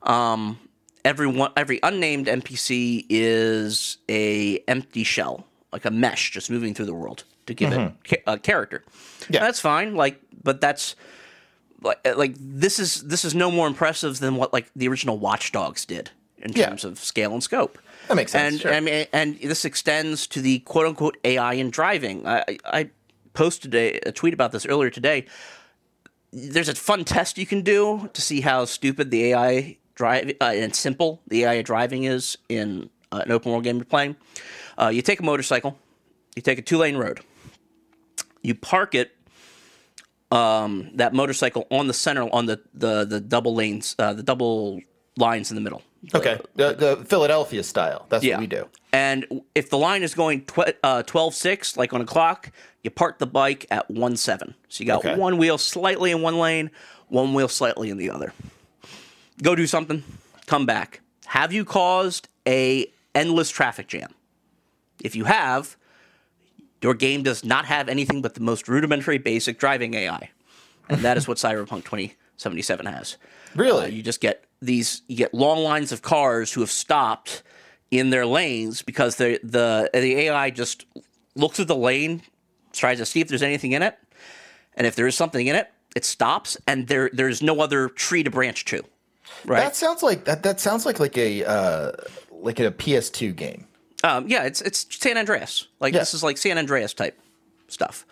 Um, every one, every unnamed NPC is a empty shell, like a mesh, just moving through the world to give it a character. Yeah. that's fine. Like, but that's like, uh, like this is this is no more impressive than what like the original Watch Dogs did in Yeah. terms of scale and scope. That makes sense, And sure. I mean, and this extends to the quote unquote AI in driving. I, I- I posted a, a tweet about this earlier today. There's a fun test you can do to see how stupid the AI drive uh, and simple the AI driving is in uh, an open world game you're playing. Uh, you take a motorcycle, you take a two lane road, you park it um, that motorcycle on the center on the the, the double lanes uh, the double lines in the middle. Okay. The, the Philadelphia style. That's what we do. And if the line is going tw- uh, 12-6, like on a clock, you park the bike at 1-7. So you got Okay. one wheel slightly in one lane, one wheel slightly in the other. Go do something, come back. Have you caused a endless traffic jam? If you have, your game does not have anything but the most rudimentary basic driving AI. And that is what Cyberpunk 2077 has. Really? Uh, you just get these you get long lines of cars who have stopped in their lanes because the the the AI just looks at the lane, tries to see if there's anything in it, and if there is something in it, it stops, and there there's no other tree to branch to. Right? That sounds like that. That sounds like like a uh, like a PS2 game. Um, yeah, it's it's San Andreas. Like Yeah. this is like San Andreas type stuff.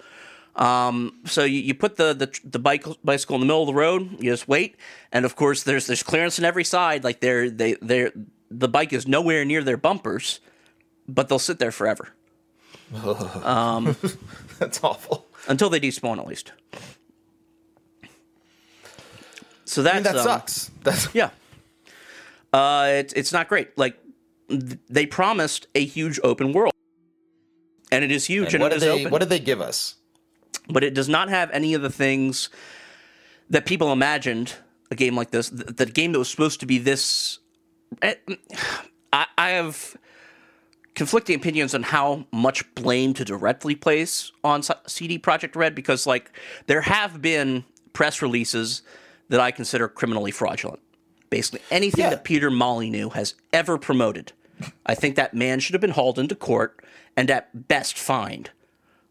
Um, so you, you put the, the the bike bicycle in the middle of the road. You just wait, and of course there's there's clearance on every side. Like they're they they're the bike is nowhere near their bumpers, but they'll sit there forever That's awful. until they despawn at least. So that's I mean, that um, sucks. That's Yeah. Uh, it's it's not great. Like th- they promised a huge open world, and it is huge and, what it did they open, what did they give us? but it does not have any of the things that people imagined a game like this. The, the game that was supposed to be this. eh, I, I have conflicting opinions on how much blame to directly place on CD Projekt Red because, like, there have been press releases that I consider criminally fraudulent. Basically, anything Yeah. that Peter Molyneux has ever promoted, I think that man should have been hauled into court and at best fined.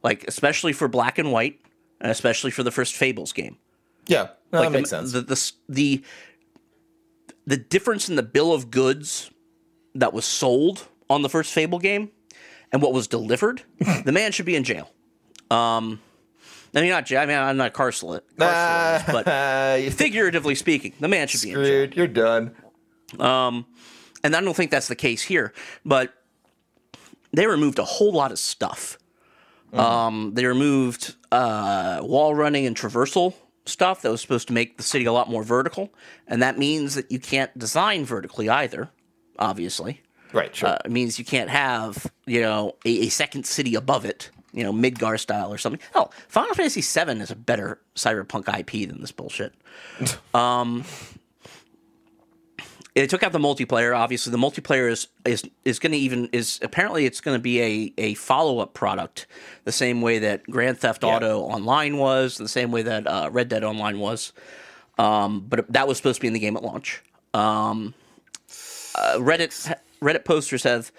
Like, especially for Black and White, and especially for the first Fables game Yeah, no, like that makes the, sense. The, the the the difference in the bill of goods that was sold on the first Fable game and what was delivered, the man should be in jail. Um, I mean, not jail. I mean, I'm not carceral but Uh, figuratively speaking, the man should be in jail. screwed. You're done. And I don't think that's the case here, but they removed a whole lot of stuff. Um, they removed uh, wall running and traversal stuff that was supposed to make the city a lot more vertical, and that means that you can't design vertically either. Obviously, Right. Sure. uh, it means you can't have you know a, a second city above it, you know Midgar style or something. Hell, Final Fantasy VII is a better cyberpunk IP than this bullshit. it took out the multiplayer. Obviously, the multiplayer is is is going to even is apparently it's going to be a a follow up product, the same way that Grand Theft Auto Online was, the same way that uh, Red Dead Online was. Um, but that was supposed to be in the game at launch. Um, uh, Reddit Reddit posters have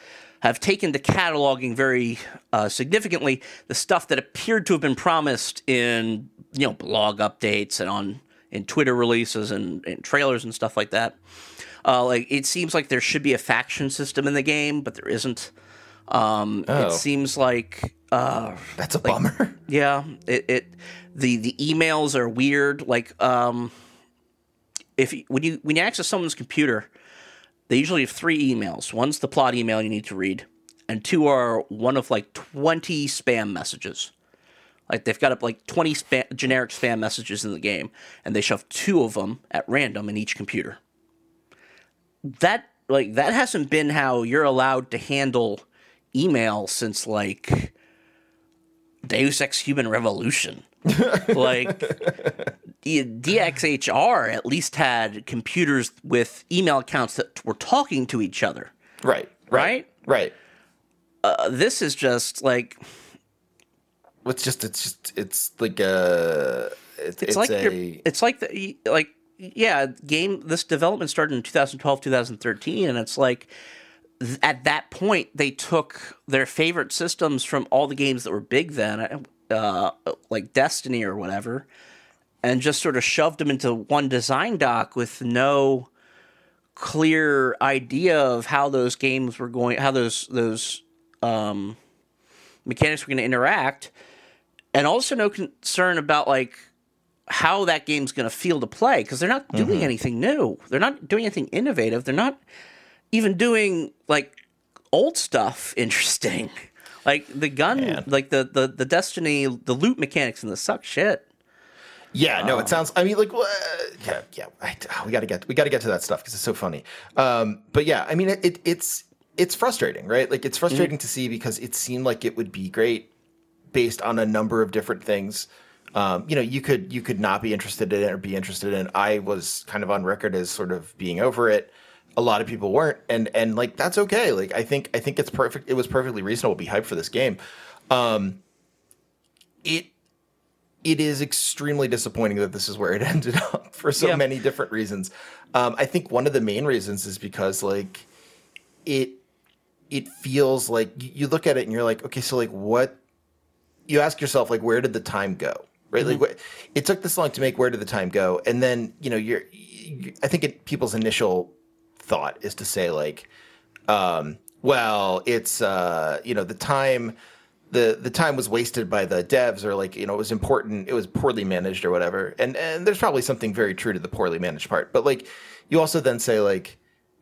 have taken to cataloging very uh, significantly the stuff that appeared to have been promised in you know blog updates and on in Twitter releases and, and trailers and stuff like that. Uh, like it seems like there should be a faction system in the game, but there isn't. Um, Oh. It seems like uh, That's a bummer. yeah, it, it the the emails are weird. Like um, if you, when you when you access someone's computer, they usually have three emails. One's the plot email you need to read, and two are one of like twenty spam messages. Like they've got up like twenty spam, generic spam messages in the game, and they shove two of them at random in each computer. That like that hasn't been how you're allowed to handle email since like Deus Ex Human Revolution. like DXHR at least had computers with email accounts that were talking to each other. Right. Right? Right. Uh, this is just like It's just. It's just. It's like a. It's, it's, like a. it's like the like yeah game this development started in 2012 2013 and it's like th- at that point they took their favorite systems from all the games that were big then uh, like destiny or whatever and just sort of shoved them into one design doc with no clear idea of how those games were going how those those um, mechanics were going to interact and also no concern about like how that game's going to feel to play because they're not doing anything new. They're not doing anything innovative. They're not even doing like old stuff interesting. Like the gun, Man. like the, the the Destiny, the loot mechanics and the suck shit. Yeah, no, it sounds. I mean, like, wha- yeah, yeah. I, we got to get we got to get to that stuff because it's so funny. Um, but yeah, I mean, it, it it's it's frustrating, right? Like, it's frustrating to see because it seemed like it would be great based on a number of different things. Um, you know, you could you could not be interested in it or be interested in. it. I was kind of on record as sort of being over it. A lot of people weren't, and and like that's okay. Like I think I think it's perfect. It was perfectly reasonable to be hyped for this game. Um, it it is extremely disappointing that this is where it ended up for so Yeah. many different reasons. Um, I think one of the main reasons is because like it it feels like you look at it and you're like, okay, so like what you ask yourself like where did the time go? Right? Like what, it took this long to make where did the time go? And then, you know, you're you, I think it, people's initial thought is to say like um well, it's uh, you know, the time the the time was wasted by the devs or like you know it was important it was poorly managed or whatever. And and there's probably something very true to the poorly managed part. But like you also then say like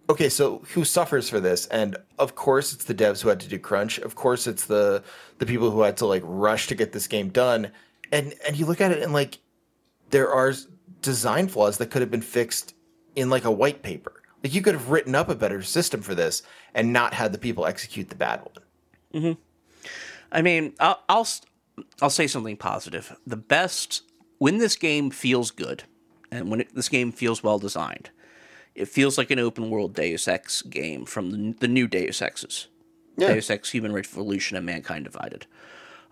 okay so who suffers for this? And of course it's the devs who had to do crunch. Of course it's the the people who had to like rush to get this game done. And and you look at it and like there are design flaws that could have been fixed in like a white paper like you could have written up a better system for this and not had the people execute the bad one I mean, I'll, I'll I'll say something positive. The best when this game feels good, and when it, this game feels well designed, it feels like an open world Deus Ex game from the, the new Deus Exes, Yeah. Deus Ex: Human Revolution and Mankind Divided.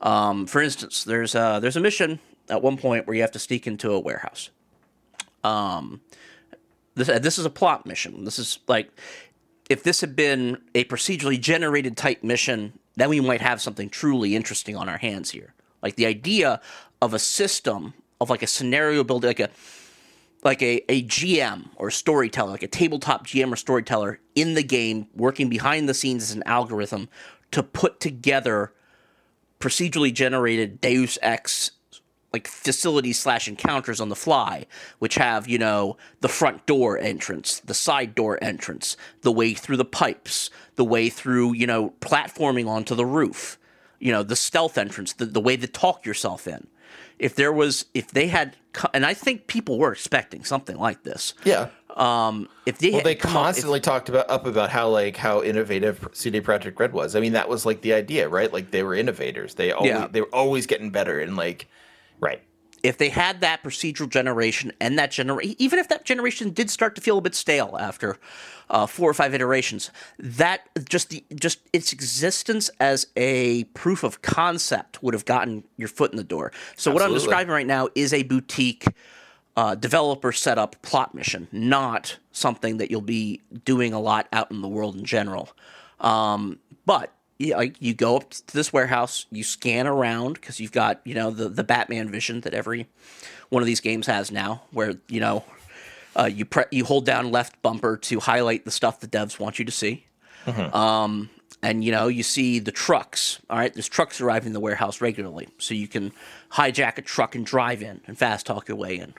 Um, for instance, there's a, there's a mission at one point where you have to sneak into a warehouse. Um, this uh, this is a plot mission. This is like if this had been a procedurally generated type mission, then we might have something truly interesting on our hands here. Like the idea of a system of like a scenario builder, like a like a, a GM or storyteller, like a tabletop GM or storyteller in the game, working behind the scenes as an algorithm to put together procedurally generated Deus Ex like facilities slash encounters on the fly, which have, you know, the front door entrance, the side door entrance, the way through the pipes, the way through, you know, platforming onto the roof, you know, the stealth entrance, the, the way to talk yourself in. If there was, if they had, and I think people were expecting something like this. yeah Um, if they, Well, they up- if- constantly talked about up about how like how innovative CD Projekt Red was. I mean, that was like the idea, right? Like they were innovators. They always Yeah. they were always getting better and like right. if they had that procedural generation and that generation, even if that generation did start to feel a bit stale after uh, four or five iterations, that just the just its existence as a proof of concept would have gotten your foot in the door. So what I'm describing right now is a boutique. Uh, developer set up plot mission, not something that you'll be doing a lot out in the world in general. Um, but like you go up to this warehouse, you scan around because you've got you know the the Batman vision that every one of these games has now, where you know uh, you pre- you hold down left bumper to highlight the stuff the devs want you to see. Um, and you know you see the trucks. All right, there's trucks arriving in the warehouse regularly, so you can hijack a truck and drive in and fast talk your way in.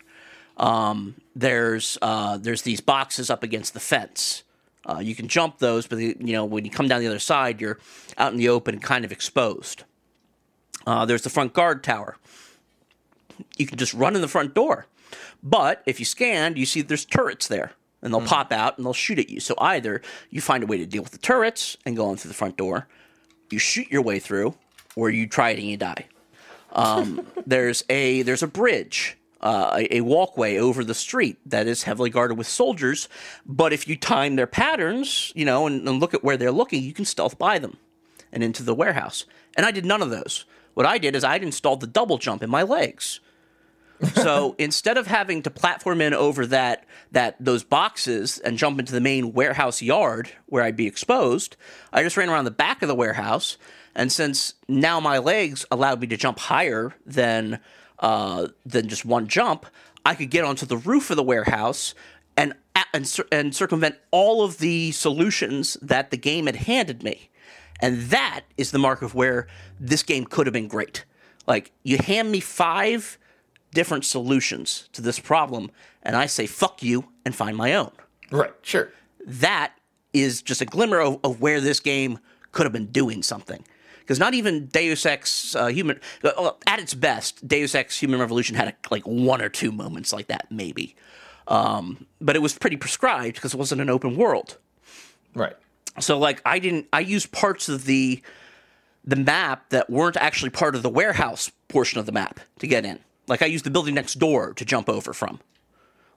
Um, there's uh, there's these boxes up against the fence. Uh, you can jump those, but the, you know when you come down the other side, you're out in the open, and kind of exposed. Uh, there's the front guard tower. You can just run in the front door, but if you scan, you see there's turrets there, and they'll pop out and they'll shoot at you. So either you find a way to deal with the turrets and go on through the front door, you shoot your way through, or you try it and you die. Um, there's a there's a bridge, uh, a, a walkway over the street that is heavily guarded with soldiers. But if you time their patterns, you know, and, and look at where they're looking, you can stealth by them and into the warehouse. And I did none of those. What I did is I'd installed the double jump in my legs. so instead of having to platform in over that that those boxes and jump into the main warehouse yard where I'd be exposed, I just ran around the back of the warehouse. And since now my legs allowed me to jump higher than uh, than just one jump, I could get onto the roof of the warehouse and and, and circumvent all of the solutions that the game had handed me. And that is the mark of where this game could have been great. Like, you hand me five different solutions to this problem, and I say, fuck you, and find my own. Right. Sure. That is just a glimmer of, of where this game could have been doing something. Because not even Deus Ex uh, Human, uh, at its best, Deus Ex Human Revolution had like one or two moments like that, maybe. Um, but it was pretty prescribed because it wasn't an open world. Right. So like I didn't I used parts of the the map that weren't actually part of the warehouse portion of the map to get in. Like I used the building next door to jump over from.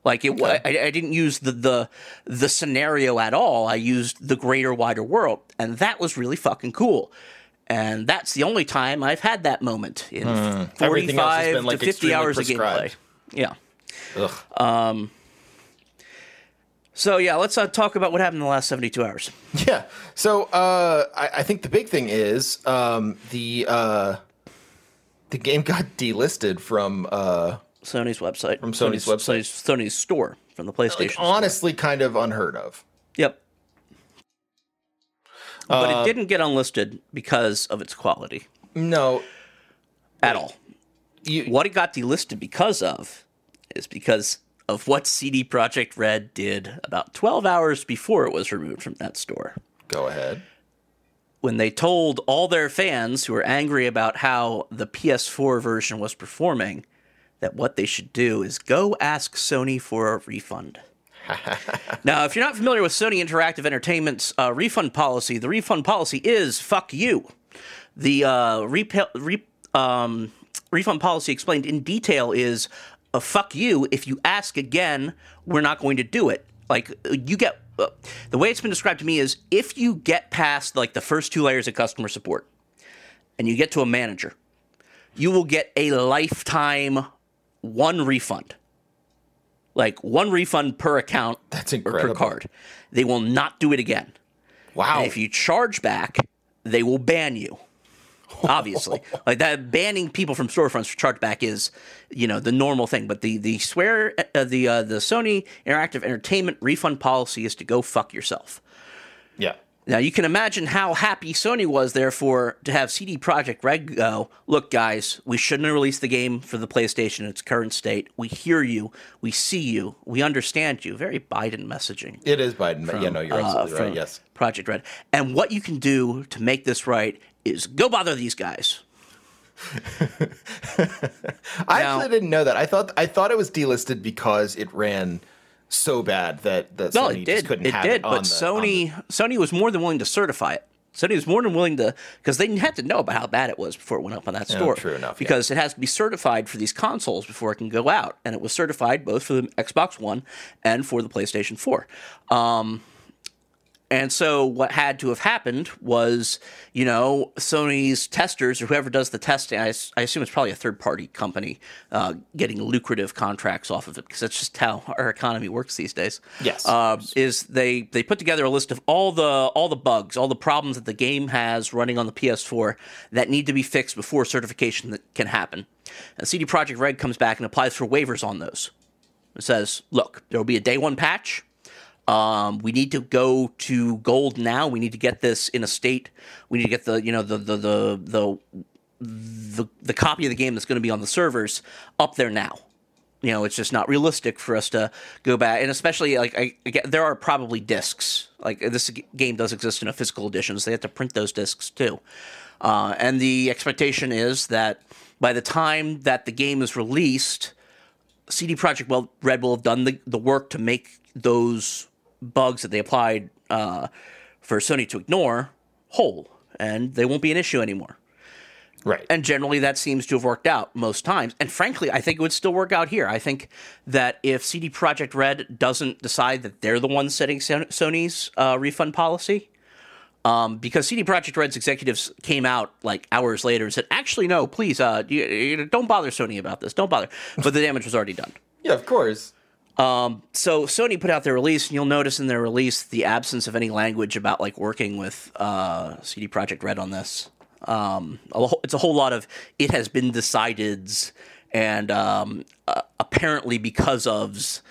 Like it, wa I, I didn't use the, the the scenario at all. I used the greater, wider world, and that was really fucking cool. And that's the only time I've had that moment in has forty-five been, like, to fifty extremely hours of gameplay. Yeah. Ugh. So yeah, let's uh, talk about what happened in the last seventy-two hours. Yeah. So uh, I, I think the big thing is um, the uh, the game got delisted from uh, Sony's website. From Sony's website. Sony's, Sony's store from the PlayStation. like, honestly kind of unheard of. But Uh, it didn't get unlisted because of its quality. No, at all. you, What it got delisted because of is because of what CD Projekt Red did about 12 hours before it was removed from that store. go ahead. When they told all their fans who were angry about how the PS4 version was performing that what they should do is go ask Sony for a refund. now, if you're not familiar with Sony Interactive Entertainment's uh, refund policy, the refund policy is fuck you. The uh, re- um, refund policy explained in detail is uh, fuck you. If you ask again, we're not going to do it. Like, you get uh, the way it's been described to me is if you get past like the first two layers of customer support and you get to a manager, you will get a lifetime one refund. Like one refund per account That's or per card. They will not do it again. Wow. And if you charge back, they will ban you. Obviously, like that banning people from storefronts for chargeback is, you know, the normal thing. But the the swear uh, the uh, the Sony Interactive Entertainment refund policy is to go fuck yourself. yeah. Now you can imagine how happy Sony was, therefore, to have CD Projekt Red go. Look, guys, we shouldn't have released the game for the PlayStation in its current state. We hear you, we see you, we understand you. Very Biden messaging. It is Biden. yeah, no, you're uh, absolutely right. Yes. Projekt Red. And what you can do to make this right is go bother these guys. I Now- actually didn't know that. I thought I thought it was delisted because it ran so bad that that No, Sony it just did. couldn't It have did, it but the- on Sony Sony was more than willing to certify it. Sony was more than willing to because they had to know about how bad it was before it went up on that store. true enough, yeah. Because it has to be certified for these consoles before it can go out, and it was certified both for the Xbox One and for the PlayStation Four. Um, and so what had to have happened was, you know, Sony's testers or whoever does the testing—I assume it's probably a third party company uh, getting lucrative contracts off of it because that's just how our economy works these days. Yes. Uh, is they they put together a list of all the all the bugs, all the problems that the game has running on the PS4 that need to be fixed before certification that can happen. And CD Projekt Red comes back and applies for waivers on those. It says, look, there will be a day one patch. Um, we need to go to gold now. We need to get this in a state. We need to get the you know the the the the the, the copy of the game that's going to be on the servers up there now. You know, it's just not realistic for us to go back, and especially like I, there are probably discs. Like this game does exist in a physical edition, so they have to print those discs too. Uh, and the expectation is that by the time that the game is released, CD Projekt Red will have done the, the work to make those bugs that they applied uh, for Sony to ignore whole, and they won't be an issue anymore. right. And generally, that seems to have worked out most times. And frankly, I think it would still work out here. I think that if CD Projekt Red doesn't decide that they're the ones setting Sony's uh, refund policy, um, because CD Projekt Red's executives came out like hours later and said, "Actually, no, please, uh, you, you, don't bother Sony about this. Don't bother." But the damage was already done. yeah, of course. So Sony put out their release, and you'll notice in their release the absence of any language about like working with uh, CD Projekt Red on this. Um, a whole- it's a whole lot of it has been decided, and um, uh, apparently because of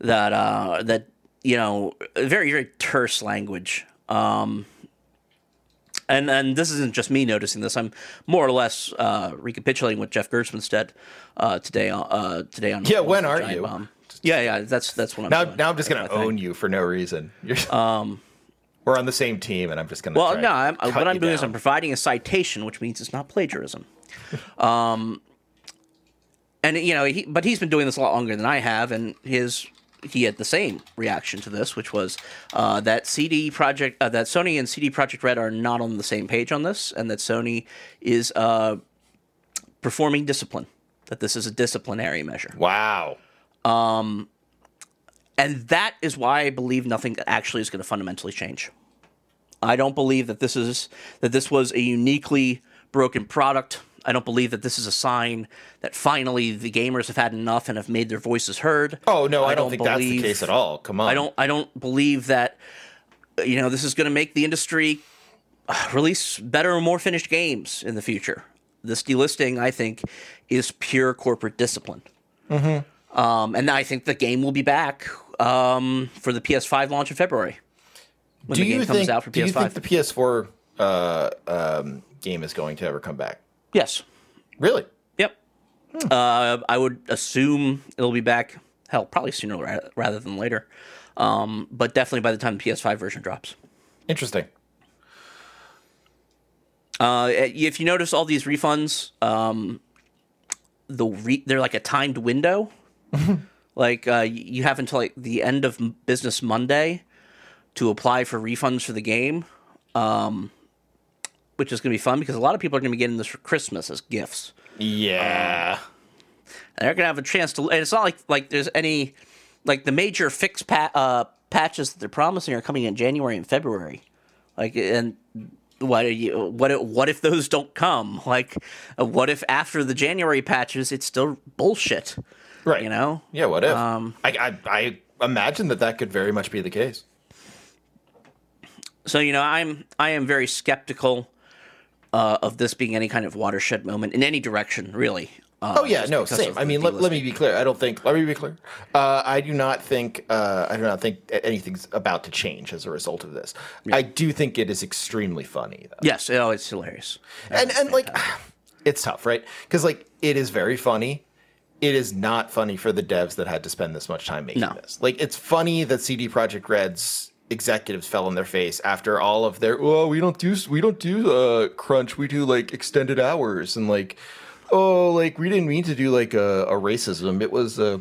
that uh, that you know very very terse language. Um, and and this isn't just me noticing this. I'm more or less uh, recapitulating what Jeff Gerstmann said uh, today. on- Uh, today on Yeah, when are you? Bomb. Yeah, yeah, that's that's what I'm Now, doing. now I'm just gonna own you for no reason. You're, um, we're on the same team, and I'm just gonna. Well, no, I'm, cut what I'm doing is. I'm providing a citation, which means it's not plagiarism. um, and you know, he, but he's been doing this a lot longer than I have, and his he had the same reaction to this, which was uh, that CD Projekt, uh, that Sony and CD Projekt Red are not on the same page on this, and that Sony is uh, performing discipline. That this is a disciplinary measure. Wow. And that is why I believe nothing actually is going to fundamentally change. I don't believe that this is that this was a uniquely broken product. I don't believe that this is a sign that finally the gamers have had enough and have made their voices heard. Oh no, I, don't, think that's the case at all. Come on. I don't I don't believe that you know this is going to make the industry uh, release better or more finished games in the future. This delisting, I think, is pure corporate discipline. Mm-hmm. Um, and I think the game will be back um, for the PS5 launch in February when Do the game you comes think? out for do you think PS5. the PS4 uh, um, game is going to ever come back? Yes. Really? Yep. Uh, I would assume it'll be back. Hell, probably sooner rather than later. Um, but definitely by the time the PS5 version drops. Interesting. Uh, if you notice all these refunds, um, the re- they're like a timed window. like uh, you have until like the end of business Monday to apply for refunds for the game, um, which is going to be fun because a lot of people are going to be getting this for Christmas as gifts. Yeah. And they're going to have a chance to. And it's not like like there's any like the major fix pa- uh, patches that they're promising are coming in January and February. Like and what are you, what if- what if those don't come? Like uh, what if after the January patches it's still bullshit? Right. You know? Yeah. What if? Um, I, I I imagine that that could very much be the case. So you know, I'm I am very skeptical uh, of this being any kind of watershed moment in any direction, really. Uh, Oh yeah, no, same. I mean, let, let me be clear. I don't think. Let me be clear. Uh, I do not think. Uh, I do not think anything's about to change as a result of this. I do think it is extremely funny, though. Yes, oh, it's hilarious. and and like, it's tough, right? Because like, it is very funny. It is not funny for the devs that had to spend this much time making No. this. Like, it's funny that CD Projekt Red's executives fell on their face after all of their oh we don't do we don't do uh crunch we do like extended hours and like oh like we didn't mean to do like a, a racism it was uh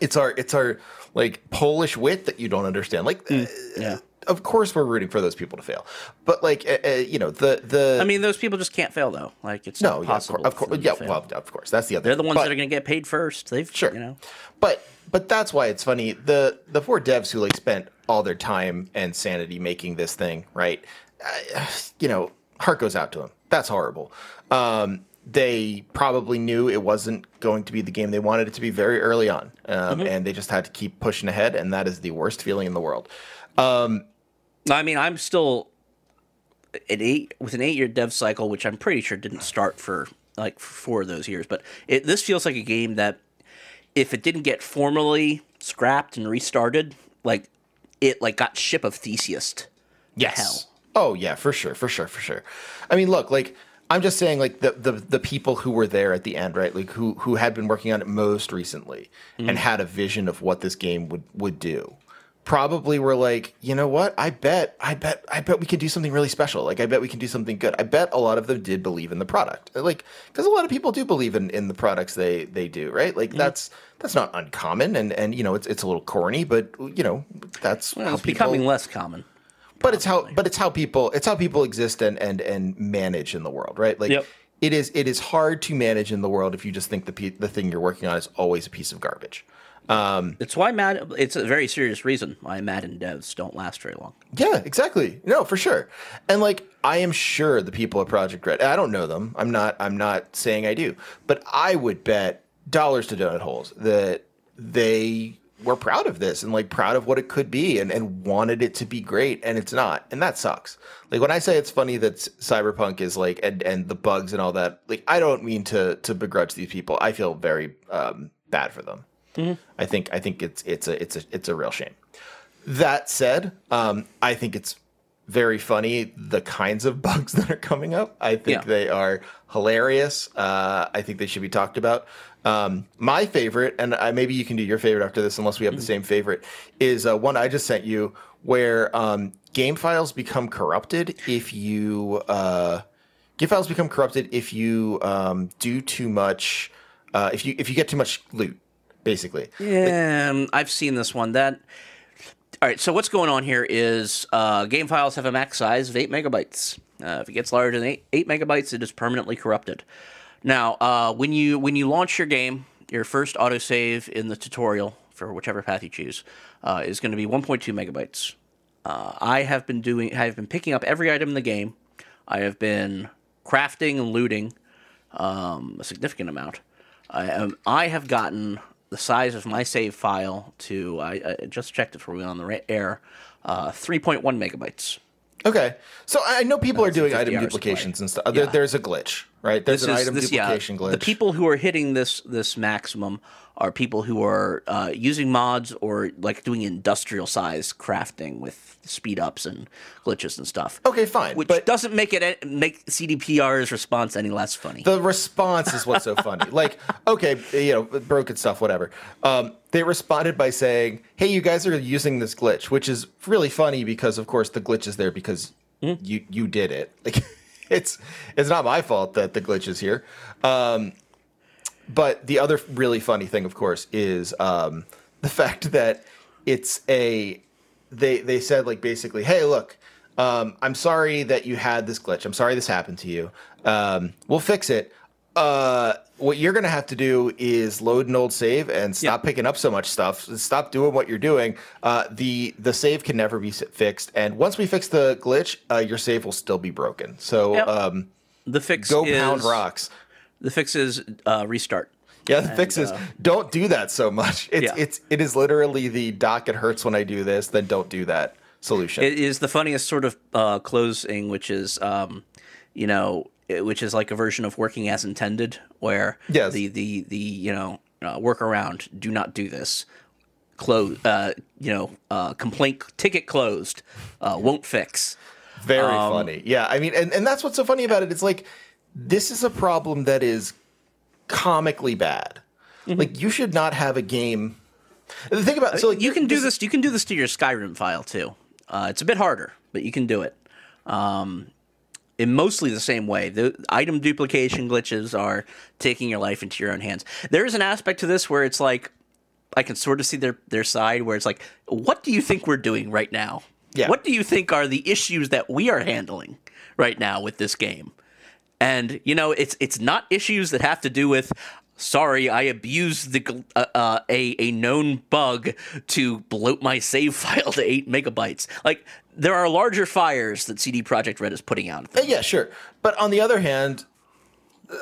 it's our it's our like polish wit that you don't understand like uh, Yeah. Of course we're rooting for those people to fail but like uh, uh, you know the the I mean, those people just can't fail though. Like it's no not yeah, of possible. course, of course yeah well of course that's the other They're the ones but, that are going to get paid first. They've sure you know. but but that's why it's funny the the four devs who like spent all their time and sanity making this thing right uh, you know heart goes out to them that's horrible um they probably knew it wasn't going to be the game they wanted it to be very early on um, and they just had to keep pushing ahead and that is the worst feeling in the world I mean, I'm still an eight with an eight year dev cycle, which I'm pretty sure didn't start for like four of those years. But it, this feels like a game that if it didn't get formally scrapped and restarted, like it like got ship of Theseus. Yes. hell. Oh yeah, for sure, for sure, for sure. I mean, look, like I'm just saying, like the the the people who were there at the end, right? Like who who had been working on it most recently mm-hmm. and had a vision of what this game would would do. Probably were like, you know what? I bet, I bet, I bet we could do something really special. Like, I bet we can do something good. I bet a lot of them did believe in the product, like, because a lot of people do believe in, in the products they they do, right? Like, that's that's not uncommon, and and you know, it's it's a little corny, but you know, that's Well, how it's people- becoming less common. but it's how but it's how people it's how people exist and and and manage in the world right like Yep. it is it is hard to manage in the world if you just think the pe- the thing you're working on is always a piece of garbage It's why Mad. It's a very serious reason why Madden devs don't last very long. yeah exactly. No for sure. And like i am sure the people at Projekt Red i don't know them. I'm not i'm not saying i do. But i would bet dollars to donut holes that they were proud of this and like proud of what it could be and, and wanted it to be great and it's not. And that sucks. Like when i say it's funny that cyberpunk is like and and the bugs and all that like i don't mean to to begrudge these people. I feel very um bad for them i think i think it's it's a it's a it's a real shame. That said um i think it's very funny the kinds of bugs that are coming up. I think Yeah. they are hilarious. Uh i think they should be talked about. Um my favorite and I, maybe you can do your favorite after this unless we have the same favorite is uh, one i just sent you where um game files become corrupted if you uh game files become corrupted if you um do too much uh if you if you get too much loot basically Yeah, I've seen this one. That all right. So what's going on here is uh, game files have a max size of eight megabytes. Uh, if it gets larger than eight, eight megabytes, it is permanently corrupted. Now, uh, when you when you launch your game, your first autosave in the tutorial for whichever path you choose uh, is going to be 1.2 megabytes. Uh, I have been doing. I have been picking up every item in the game. I have been crafting and looting um, a significant amount. I, um, I have gotten the size of my save file to. I, I just checked it before we went on the air. Uh, 3.1 megabytes. Okay, so I know people are doing item duplications and stuff. There, there's a glitch, right? There's This an is item this, yeah, duplication glitch. The people who are hitting this this maximum are people who are uh, using mods or like doing industrial size crafting with speed ups and glitches and stuff. okay, fine, Which but doesn't make it make CDPR's response any less funny. the response is what's so funny. Like, okay, you know, broken stuff, whatever. Um, they responded by saying, "Hey, you guys are using this glitch," which is really funny because, of course, the glitch is there because Hmm? you you did it. Like, it's it's not my fault that the glitch is here. Um, but the other really funny thing, of course, is um, the fact that it's a they they said like basically, hey, look, um, I'm sorry that you had this glitch. I'm sorry this happened to you. Um, we'll fix it. Uh, what you're gonna have to do is load an old save and stop picking up so much stuff. Stop doing what you're doing. Uh, the the save can never be fixed, and once we fix the glitch, uh, your save will still be broken. So Yep. um, the fix go is pound rocks. The fix is uh, restart. Yeah, the fix is don't do that so much. It's uh, Yeah. it's it is literally the doc it hurts when I do this, then don't do that solution. It is the funniest sort of uh, closing, which is, um, you know, which is like a version of working as intended, where Yes. the the the you know uh, workaround, do not do this. Close, uh, you know, uh, complaint ticket closed, uh, won't fix. Very um, funny. Yeah, I mean, and, and that's what's so funny about it. It's like this is a problem that is comically bad. Mm-hmm. Like you should not have a game. The thing about so like you can do this. You can do this to your Skyrim file too. Uh, it's a bit harder, but you can do it. Um, in mostly the same way. The item duplication glitches are taking your life into your own hands. There is an aspect to this where it's like I can sort of see their their side where it's like, what do you think we're doing right now? Yeah. What do you think are the issues that we are handling right now with this game? And you know, it's it's not issues that have to do with sorry, I abused the uh, uh, a a known bug to bloat my save file to eight megabytes. Like there are larger fires that CD Projekt Red is putting out. Uh, Yeah, sure. But on the other hand,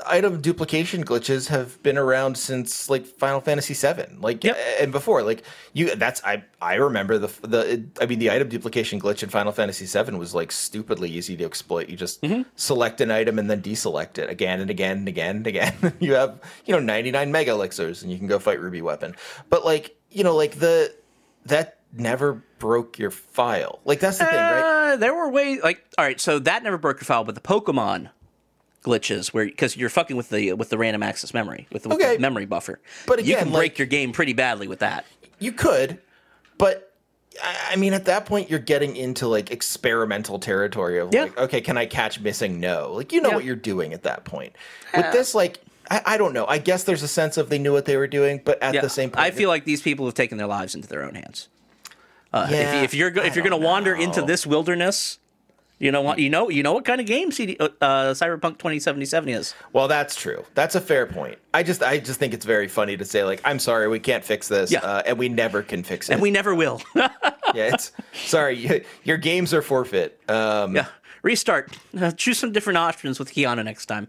item duplication glitches have been around since like Final Fantasy VII, like Yep. and before. Like you, that's I I remember the the I mean the item duplication glitch in Final Fantasy VII was like stupidly easy to exploit. You just Mm-hmm. select an item and then deselect it again and again and again and again. you have you know 99 mega elixirs and you can go fight Ruby Weapon. But like you know like the that never broke your file. Like that's the thing, right? Uh, there were ways like all right, so that never broke your file, but the Pokemon glitches where because you're fucking with the with the random access memory with, Okay. the memory buffer. But again, you can break like- your game pretty badly with that. You could, but I I mean, at that point, you're getting into like experimental territory of Yeah. like, okay, can I catch missing? No, like you know Yeah. what you're doing at that point. With this, like, I, I don't know. I guess there's a sense of they knew what they were doing, but at Yeah, the same point, I feel like these people have taken their lives into their own hands. Uh, if, if you're go- if you're going to wander into this wilderness, you know what you know you know what kind of game CD, uh, uh, Cyberpunk 2077 is. well, that's true. That's a fair point. I just, I just think it's very funny to say like, I'm sorry, we can't fix this, Yeah. uh, and we never can fix it. And we never will. yeah, it's sorry, your games are forfeit. Um, yeah, restart. Uh, choose some different options with Keanu next time.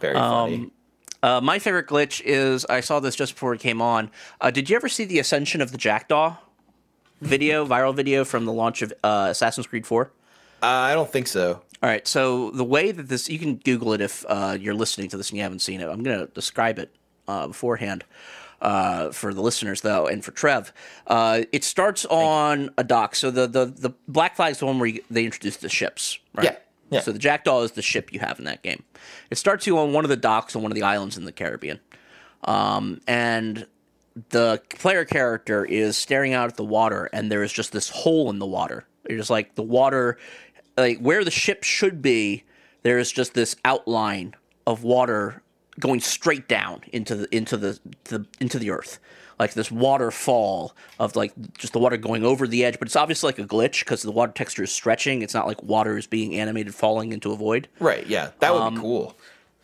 very funny. Uh, my favorite glitch is I saw this just before it came on. Uh, did you ever see the Ascension of the Jackdaw video, viral video from the launch of uh, Assassin's Creed 4? Uh, I don't think so. All right, so the way that this, you can Google it if uh, you're listening to this and you haven't seen it. I'm going to describe it uh, beforehand uh, for the listeners, though, and for Trev. Uh, it starts on a dock. So the, the, the Black Flag is the one where you, they introduce the ships, right? Yeah, yeah. So the Jackdaw is the ship you have in that game. It starts you on one of the docks on one of the islands in the Caribbean. Um, and the player character is staring out at the water, and there is just this hole in the water. It's like the water, like where the ship should be, there is just this outline of water going straight down into the into the, the into the earth, like this waterfall of like just the water going over the edge. But it's obviously like a glitch because the water texture is stretching. It's not like water is being animated falling into a void Right? Yeah, that would Um, be cool.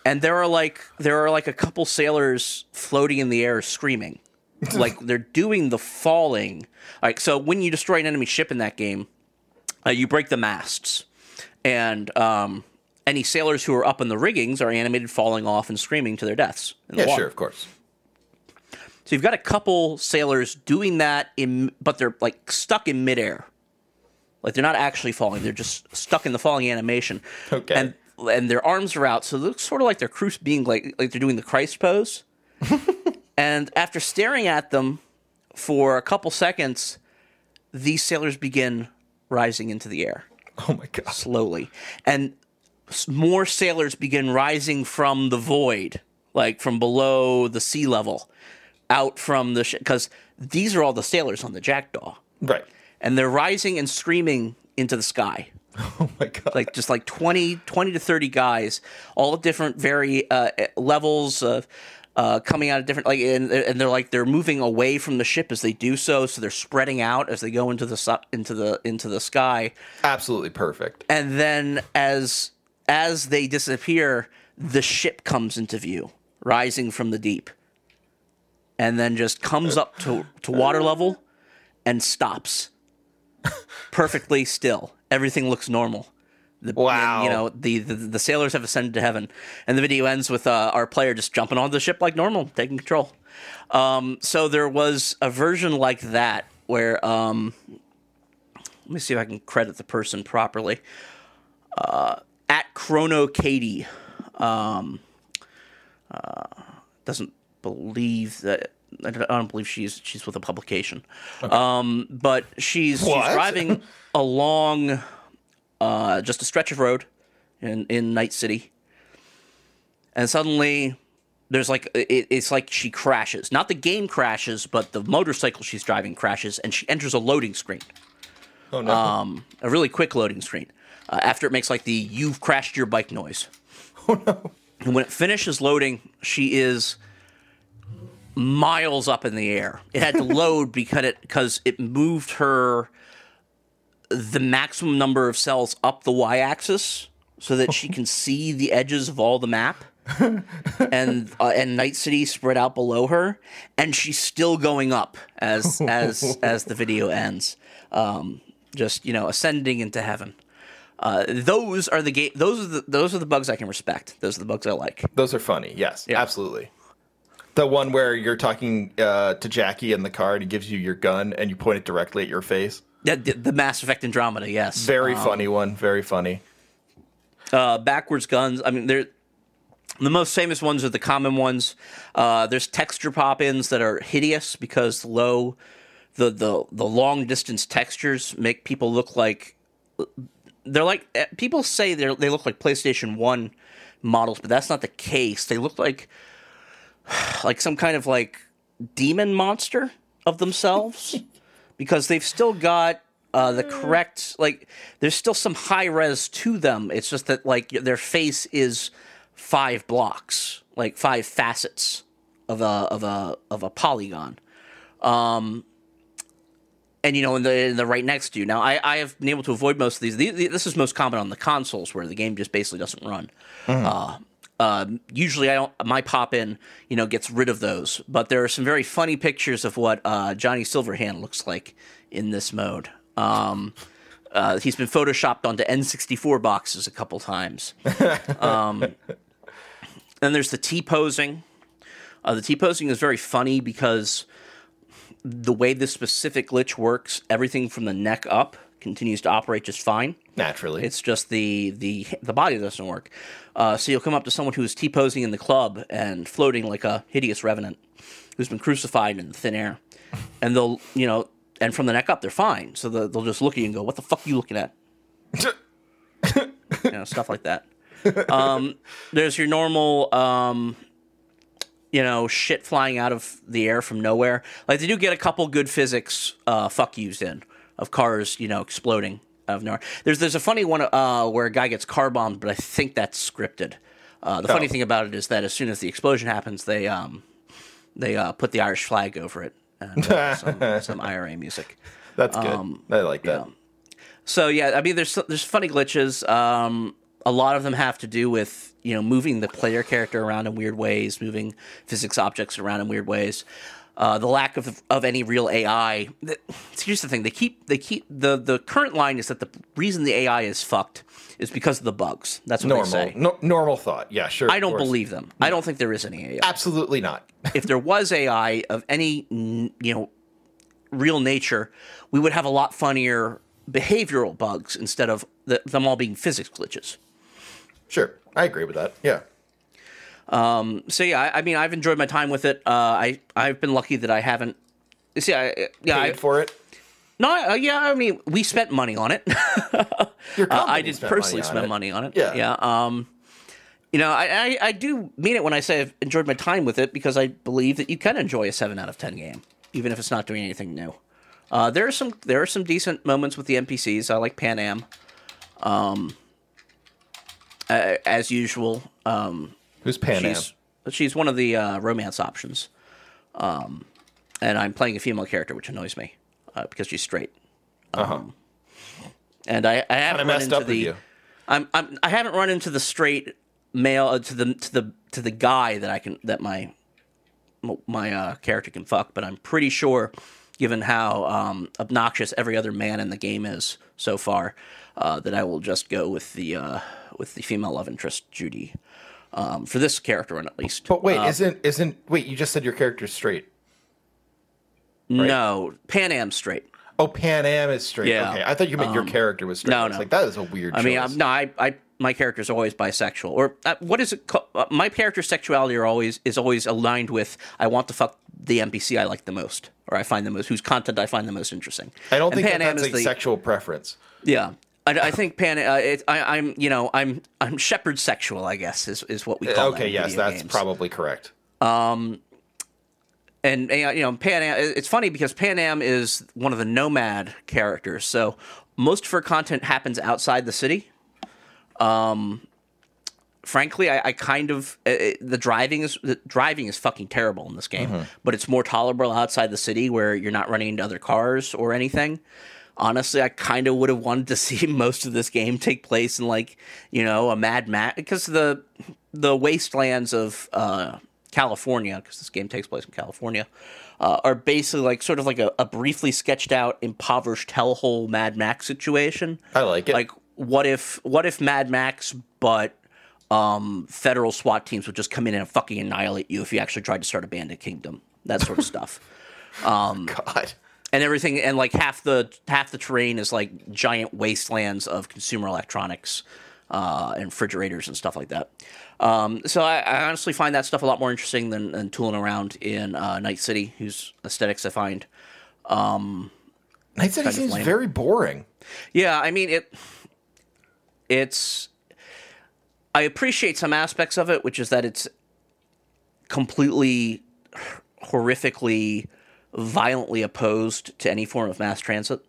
and there are like there are like a couple sailors floating in the air screaming like they're doing the falling like so when you destroy an enemy ship in that game uh, you break the masts and um, any sailors who are up in the riggings are animated falling off and screaming to their deaths in the Yeah, water. sure, of course. so you've got a couple sailors doing that in but they're like stuck in midair like they're not actually falling they're just stuck in the falling animation Okay. and and their arms are out, so it looks sort of like they're cruise being like like they're doing the Christ pose. and after staring at them for a couple seconds, these sailors begin rising into the air Oh my god. slowly, and more sailors begin rising from the void, like from below the sea level, out from the ship. because these are all the sailors on the Jackdaw, Right. and they're rising and screaming into the sky Oh my god. like just like 20, 20 to 30 guys all different very uh, levels of uh, coming out of different like and, and they're like they're moving away from the ship as they do so so they're spreading out as they go into the su- into the into the sky. Absolutely perfect. and then as as they disappear the ship comes into view rising from the deep and then just comes up to to water level and stops. Perfectly still. Everything looks normal the, and, Wow. you know the, the the sailors have ascended to heaven and the video ends with uh, our player just jumping on the ship like normal taking control um, so there was a version like that where um, let me see if I can credit the person properly. Uh, at Chrono Katie um, uh, doesn't believe that. I don't believe she's she's with a publication, um, but she's she's driving along uh, just a stretch of road in in Night City, and suddenly there's like it, it's like she crashes. Not the game crashes, but the motorcycle she's driving crashes, and she enters a loading screen Oh no. um, a really quick loading screen. Uh, after it makes like the "you've crashed your bike" noise. Oh no! And when it finishes loading, she is miles up in the air. It had to load because it because it moved her the maximum number of cells up the y-axis so that she can see the edges of all the map. and uh, and Night City spread out below her, and she's still going up as as as the video ends. Um, just you know, ascending into heaven. Uh, those are the game. Those are the those are the bugs I can respect. Those are the bugs I like. Those are funny. Yes, absolutely. The one where you're talking uh, to Jackie in the car and he gives you your gun and you point it directly at your face. The, the Mass Effect Andromeda. Yes, Very funny one. Very funny. uh, backwards guns. I mean, they're the most famous ones are the common ones. Uh, there's texture pop-ins that are hideous because low, the the the long distance textures make people look like they're like eh, people say they they look like PlayStation One models, but that's not the case. They look like like some kind of like demon monster of themselves because they've still got uh, the correct like there's still some high res to them. It's just that like their face is five blocks like five facets of a of a of a polygon. Um and you know in the in the right next to you. Now i i have been able to avoid most of these. These this is most common on the consoles where the game just basically doesn't run. Uh uh, usually I don't. My pop in, you know, gets rid of those. But there are some very funny pictures of what uh, Johnny Silverhand looks like in this mode. Um, uh, he's been photoshopped onto N64 boxes a couple times. Um, then there's the T posing. Uh, the T posing is very funny because the way this specific glitch works, everything from the neck up continues to operate just fine. Naturally. It's just the the the body doesn't work. Uh, so you'll come up to someone who's T posing in the club and floating like a hideous revenant who's been crucified in thin air, and they'll you know, and from the neck up they're fine. So they'll, they'll just look at you and go, "What the fuck are you looking at?" you know, stuff like that. Um, there's your normal. Um, you know, shit flying out of the air from nowhere. Like they do get a couple good physics uh, fuck yous in of cars, you know, exploding of nowhere. There's there's a funny one uh, where a guy gets car bombed, but I think that's scripted. Uh, the funny Oh. thing about it is that as soon as the explosion happens, they um, they uh, put the Irish flag over it and uh, some, some IRA music. That's good. um, I like that. So yeah, I mean, there's there's funny glitches. Um, a lot of them have to do with you know moving the player character around in weird ways, moving physics objects around in weird ways. Uh, the lack of of any real AI. Here's the thing: they keep they keep the the current line is that the reason the AI is fucked is because of the bugs. That's what Normal. they say. No, normal thought. Yeah, sure. I don't believe them. I don't think there is any AI. Absolutely not. if there was AI of any you know real nature, we would have a lot funnier behavioral bugs instead of the, them all being physics glitches. Sure, I agree with that. Yeah. So yeah, I, I mean, I've enjoyed my time with it. Uh, I I've been lucky that I haven't. See, I, yeah, I, Paid for it. no, uh, yeah. I mean, we spent money on it. Your Uh, I did personally money spend it. money on it. Yeah. yeah. Um, you know, I, I I do mean it when I say I've enjoyed my time with it because I believe that you can enjoy a seven out of ten game, even if it's not doing anything new. Uh, there are some there are some decent moments with the NPCs. I like Panam. Um, uh, as usual, um, Who's Panam? she's she's one of the uh, romance options. Um, and I'm playing a female character, which annoys me uh, because she's straight. Uh huh. And I, I haven't run into the you. I'm, I'm I haven't run into the straight male uh, to the to the to the guy that I can that my my uh, character can fuck, but I'm pretty sure, given how um, obnoxious every other man in the game is so far, uh, that I will just go with the uh, with the female love interest Judy um, for this character one at least. But wait, isn't isn't wait? You just said your character's straight. No, Panam straight. Oh, Panam is straight. Yeah. Okay, I thought you meant your character was straight. no, no. like that is a weird. I mean, choice. I'm, no, I, I, my character's always bisexual, or uh, what is it? Called? Uh, my character's sexuality are always is always aligned with I want to fuck the NPC I like the most, or I find the most whose content I find the most interesting. I don't And think Pan that Am that's is a the- sexual preference. Yeah, I, I think Pan. Uh, it, I, I'm, you know, I'm, I'm shepherd sexual. I guess is, is what we call. that Okay, in yes, that's games. probably correct. Um, and you know Panam. It's funny because Panam is one of the nomad characters, so most of her content happens outside the city. Um, frankly, I, I kind of uh, uh, the driving is the driving is fucking terrible in this game, but it's more tolerable outside the city where you're not running into other cars or anything. Honestly, I kind of would have wanted to see most of this game take place in like you know a Mad Max because the the wastelands of uh, California because this game takes place in California uh, are basically like sort of like a, a briefly sketched out impoverished hellhole Mad Max situation. I like it. Like what if what if Mad Max but um, federal SWAT teams would just come in and fucking annihilate you if you actually tried to start a bandit kingdom, that sort of stuff God, and everything and like half the half the terrain is like giant wastelands of consumer electronics uh, and refrigerators and stuff like that. Um, so I, I honestly find that stuff a lot more interesting than, than tooling around in uh, Night City, whose aesthetics I find. Um, Night City seems lame. very boring. Yeah, I mean it. It's. I appreciate some aspects of it, which is that it's completely horrifically, violently opposed to any form of mass transit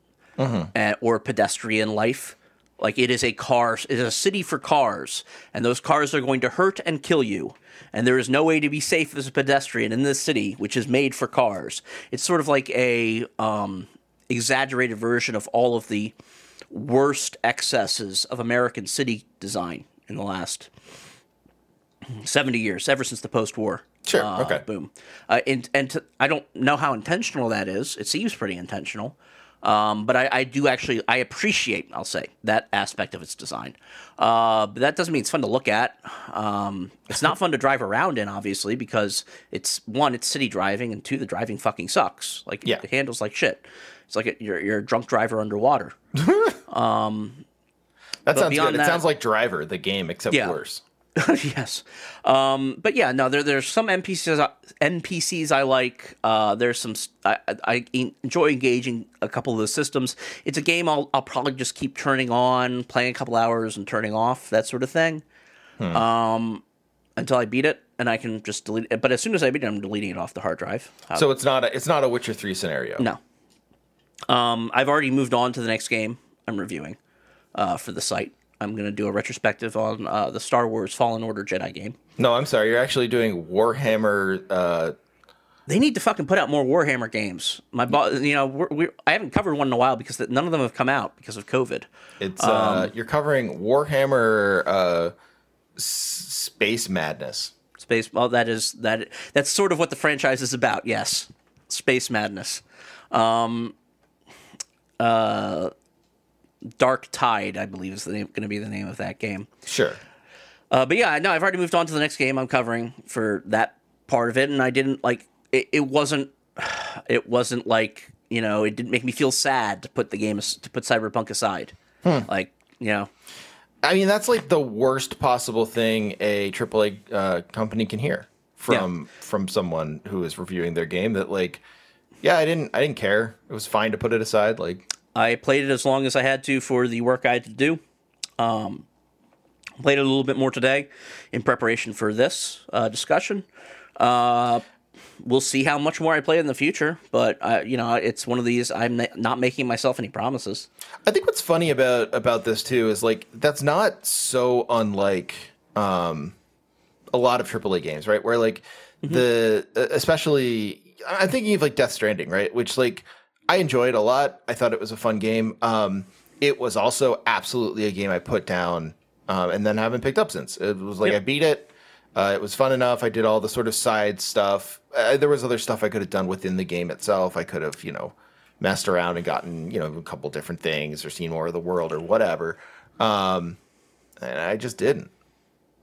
uh, or pedestrian life. Like it is a car, it is a city for cars, and those cars are going to hurt and kill you. And there is no way to be safe as a pedestrian in this city, which is made for cars. It's sort of like a um, exaggerated version of all of the worst excesses of American city design in the last 70 years, ever since the post war. Sure, uh, okay. Boom. Uh, and and to, I don't know how intentional that is. It seems pretty intentional. Um, but I, I do actually, I appreciate, I'll say, that aspect of its design. Uh, but that doesn't mean it's fun to look at. Um, it's not fun to drive around in, obviously, because it's one, it's city driving, and two, the driving fucking sucks. Like, Yeah. it handles like shit. It's like a, you're, you're a drunk driver underwater. That sounds good. that- it sounds like Driver, the game, except Yeah. worse. yes. Um, but yeah, no, there, there's some NPCs, I- NPCs I like. Uh, there's some, I enjoy engaging a couple of the systems. It's a game I'll, I'll probably just keep turning on, playing a couple hours and turning off, that sort of thing. Um, until I beat it and I can just delete it. But as soon as I beat it, I'm deleting it off the hard drive. So it's not a it's not a Witcher three scenario. no. Um, I've already moved on to the next game I'm reviewing uh, for the site. I'm going to do a retrospective on uh, the Star Wars Fallen Order Jedi game. No, I'm sorry. You're actually doing Warhammer. Uh, They need to fucking put out more Warhammer games. My boss, you know, we're, we're, I haven't covered one in a while because none of them have come out because of COVID. it's Um, uh, you're covering Warhammer uh, Space Madness. Space, well, that is that. That's sort of what the franchise is about. Yes, space madness. Um, uh, Darktide, I believe, is going to be the name of that game. Sure. Uh, but yeah, no, I've already moved on to the next game I'm covering for that part of it, and I didn't like it. It wasn't. It wasn't like you know. It didn't make me feel sad to put the game to put Cyberpunk aside. Like you know, I mean, that's like the worst possible thing a AAA uh, company can hear from from someone who is reviewing their game. That like, yeah, I didn't I didn't care. It was fine to put it aside. Like, I played it as long as I had to for the work I had to do. Um, played it a little bit more today in preparation for this uh, discussion. Uh, we'll see how much more I play in the future, but uh, you know, it's one of these. I'm not making myself any promises. I think what's funny about about this too is like that's not so unlike um, a lot of AAA games, right? Where like the uh, especially I'm thinking of like Death Stranding, right? Which like I enjoyed a lot. I thought it was a fun game. Um, it was also absolutely a game I put down um, and then haven't picked up since. It was like Yep. I beat it. Uh, it was fun enough. I did all the sort of side stuff. Uh, there was other stuff I could have done within the game itself. I could have, you know, messed around and gotten, you know, a couple different things or seen more of the world or whatever. Um, and I just didn't.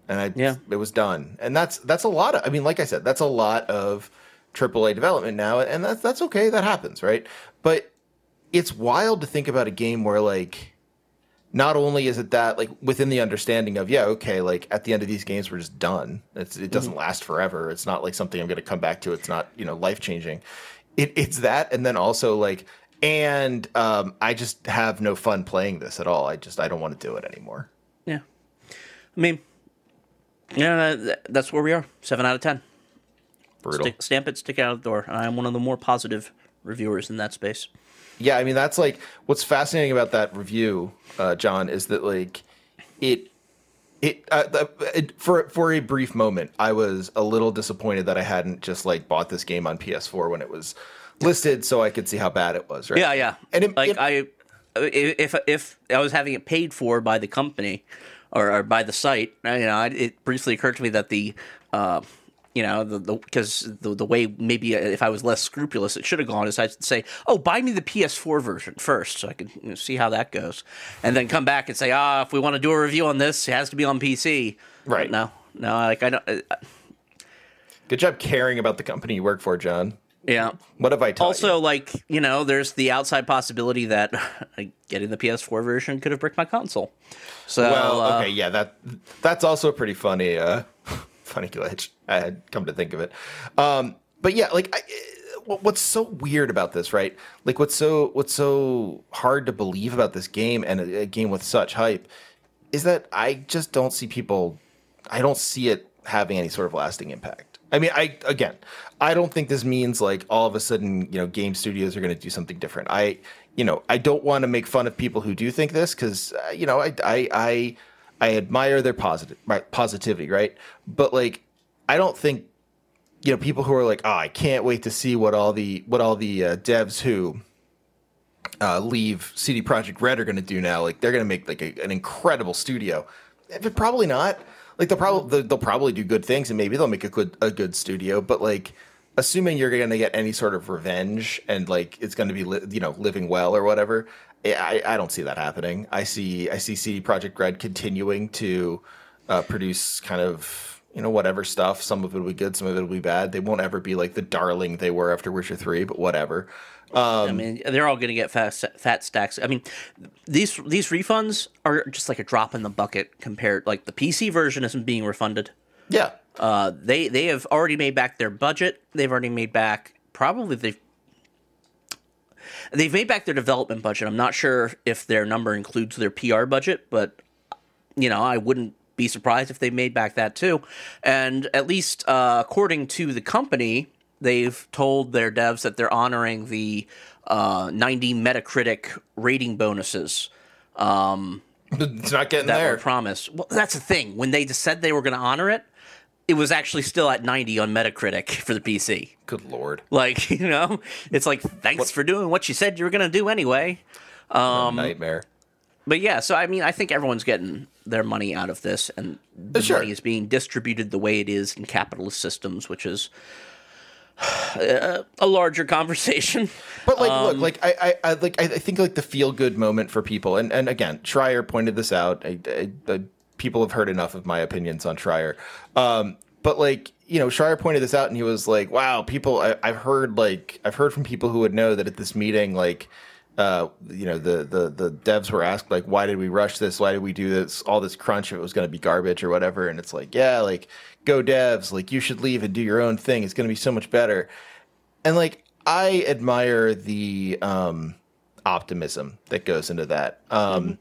And I, Yeah. it was done. And that's that's a lot of. I mean, like I said, that's a lot of AAA development now, and that's that's okay. That happens, right? But it's wild to think about a game where like not only is it that like within the understanding of yeah okay like at the end of these games we're just done it's, it doesn't last forever it's not like something i'm going to come back to it's not you know life changing it, it's that and then also like and um, i just have no fun playing this at all i just i don't want to do it anymore Yeah, I mean, yeah, that's where we are. Seven out of ten. Brutal Stick, stamp it, stick it out the door. And I'm one of the more positive reviewers in that space. Yeah, I mean that's like what's fascinating about that review, uh, John, is that like it it, uh, it for for a brief moment, I was a little disappointed that I hadn't just like bought this game on PS4 when it was listed, so I could see how bad it was. Right? Yeah, yeah. And it- like it- I, if if I was having it paid for by the company or, or by the site, you know, it briefly occurred to me that the, uh, you know, the because the, the way maybe if I was less scrupulous, it should have gone is I'd say, oh, buy me the PS4 version first, so I could you know, see how that goes, and then come back and say, ah, if we want to do a review on this, it has to be on PC. Right. No, no, like I don't. Uh, Good job caring about the company you work for, John. yeah. What have I taught Also, you? like you know, there's the outside possibility that getting the PS4 version could have bricked my console. So, Well, uh, okay, yeah, that that's also a pretty funny, uh, funny glitch. I had come to think of it, um, but yeah, like, I, what's so weird about this, right? Like, what's so what's so hard to believe about this game and a, a game with such hype is that I just don't see people. I don't see it having any sort of lasting impact. I mean, I again, I don't think this means like all of a sudden, you know, game studios are going to do something different. I, you know, I don't want to make fun of people who do think this because, uh, you know, I, I, I, I admire their positive positivity, right? But like, I don't think, you know, people who are like, oh, I can't wait to see what all the what all the uh, devs who uh, leave CD Projekt Red are going to do now. Like they're going to make like a, an incredible studio. But probably not. Like they'll probably they'll probably do good things and maybe they'll make a good a good studio. But like assuming you're going to get any sort of revenge and like it's going to be li- you know living well or whatever, I I don't see that happening. I see I see CD Projekt Red continuing to uh, produce kind of you know whatever stuff. Some of it will be good, some of it will be bad. They won't ever be like the darling they were after Witcher Three, but whatever. I mean, they're all going to get fat, fat stacks. I mean, these these refunds are just like a drop in the bucket compared. Like the PC version isn't being refunded. Yeah, Uh, they they have already made back their budget. They've already made back probably they've they've made back their development budget. I'm not sure if their number includes their PR budget, but you know I wouldn't be surprised if they made back that too. And at least uh, according to the company, they've told their devs that they're honoring the uh, 90 Metacritic rating bonuses it's not getting that there. were promised. Well, that's the thing. When they said they were going to honor it, it was actually still at 90 on Metacritic for the PC. Good lord, Like, you know, it's like, thanks for doing what you said you were going to do anyway. Um, nightmare. But yeah, so I mean, I think everyone's getting their money out of this, and the Sure. money is being distributed the way it is in capitalist systems, which is uh, a larger conversation. But like, Um, look, like I, I, I like I think like the feel good moment for people, and and again, Schreier pointed this out. I, I, people have heard enough of my opinions on Schreier, um, but like you know, Schreier pointed this out, and he was like, "Wow, people, I, I've heard like I've heard from people who would know that at this meeting, like." Uh, you know, the, the the devs were asked like, why did we rush this? Why did we do this? All this crunch if it was going to be garbage or whatever. And it's like, yeah, like go devs, like you should leave and do your own thing. It's going to be so much better. And like I admire the um, optimism that goes into that. Um,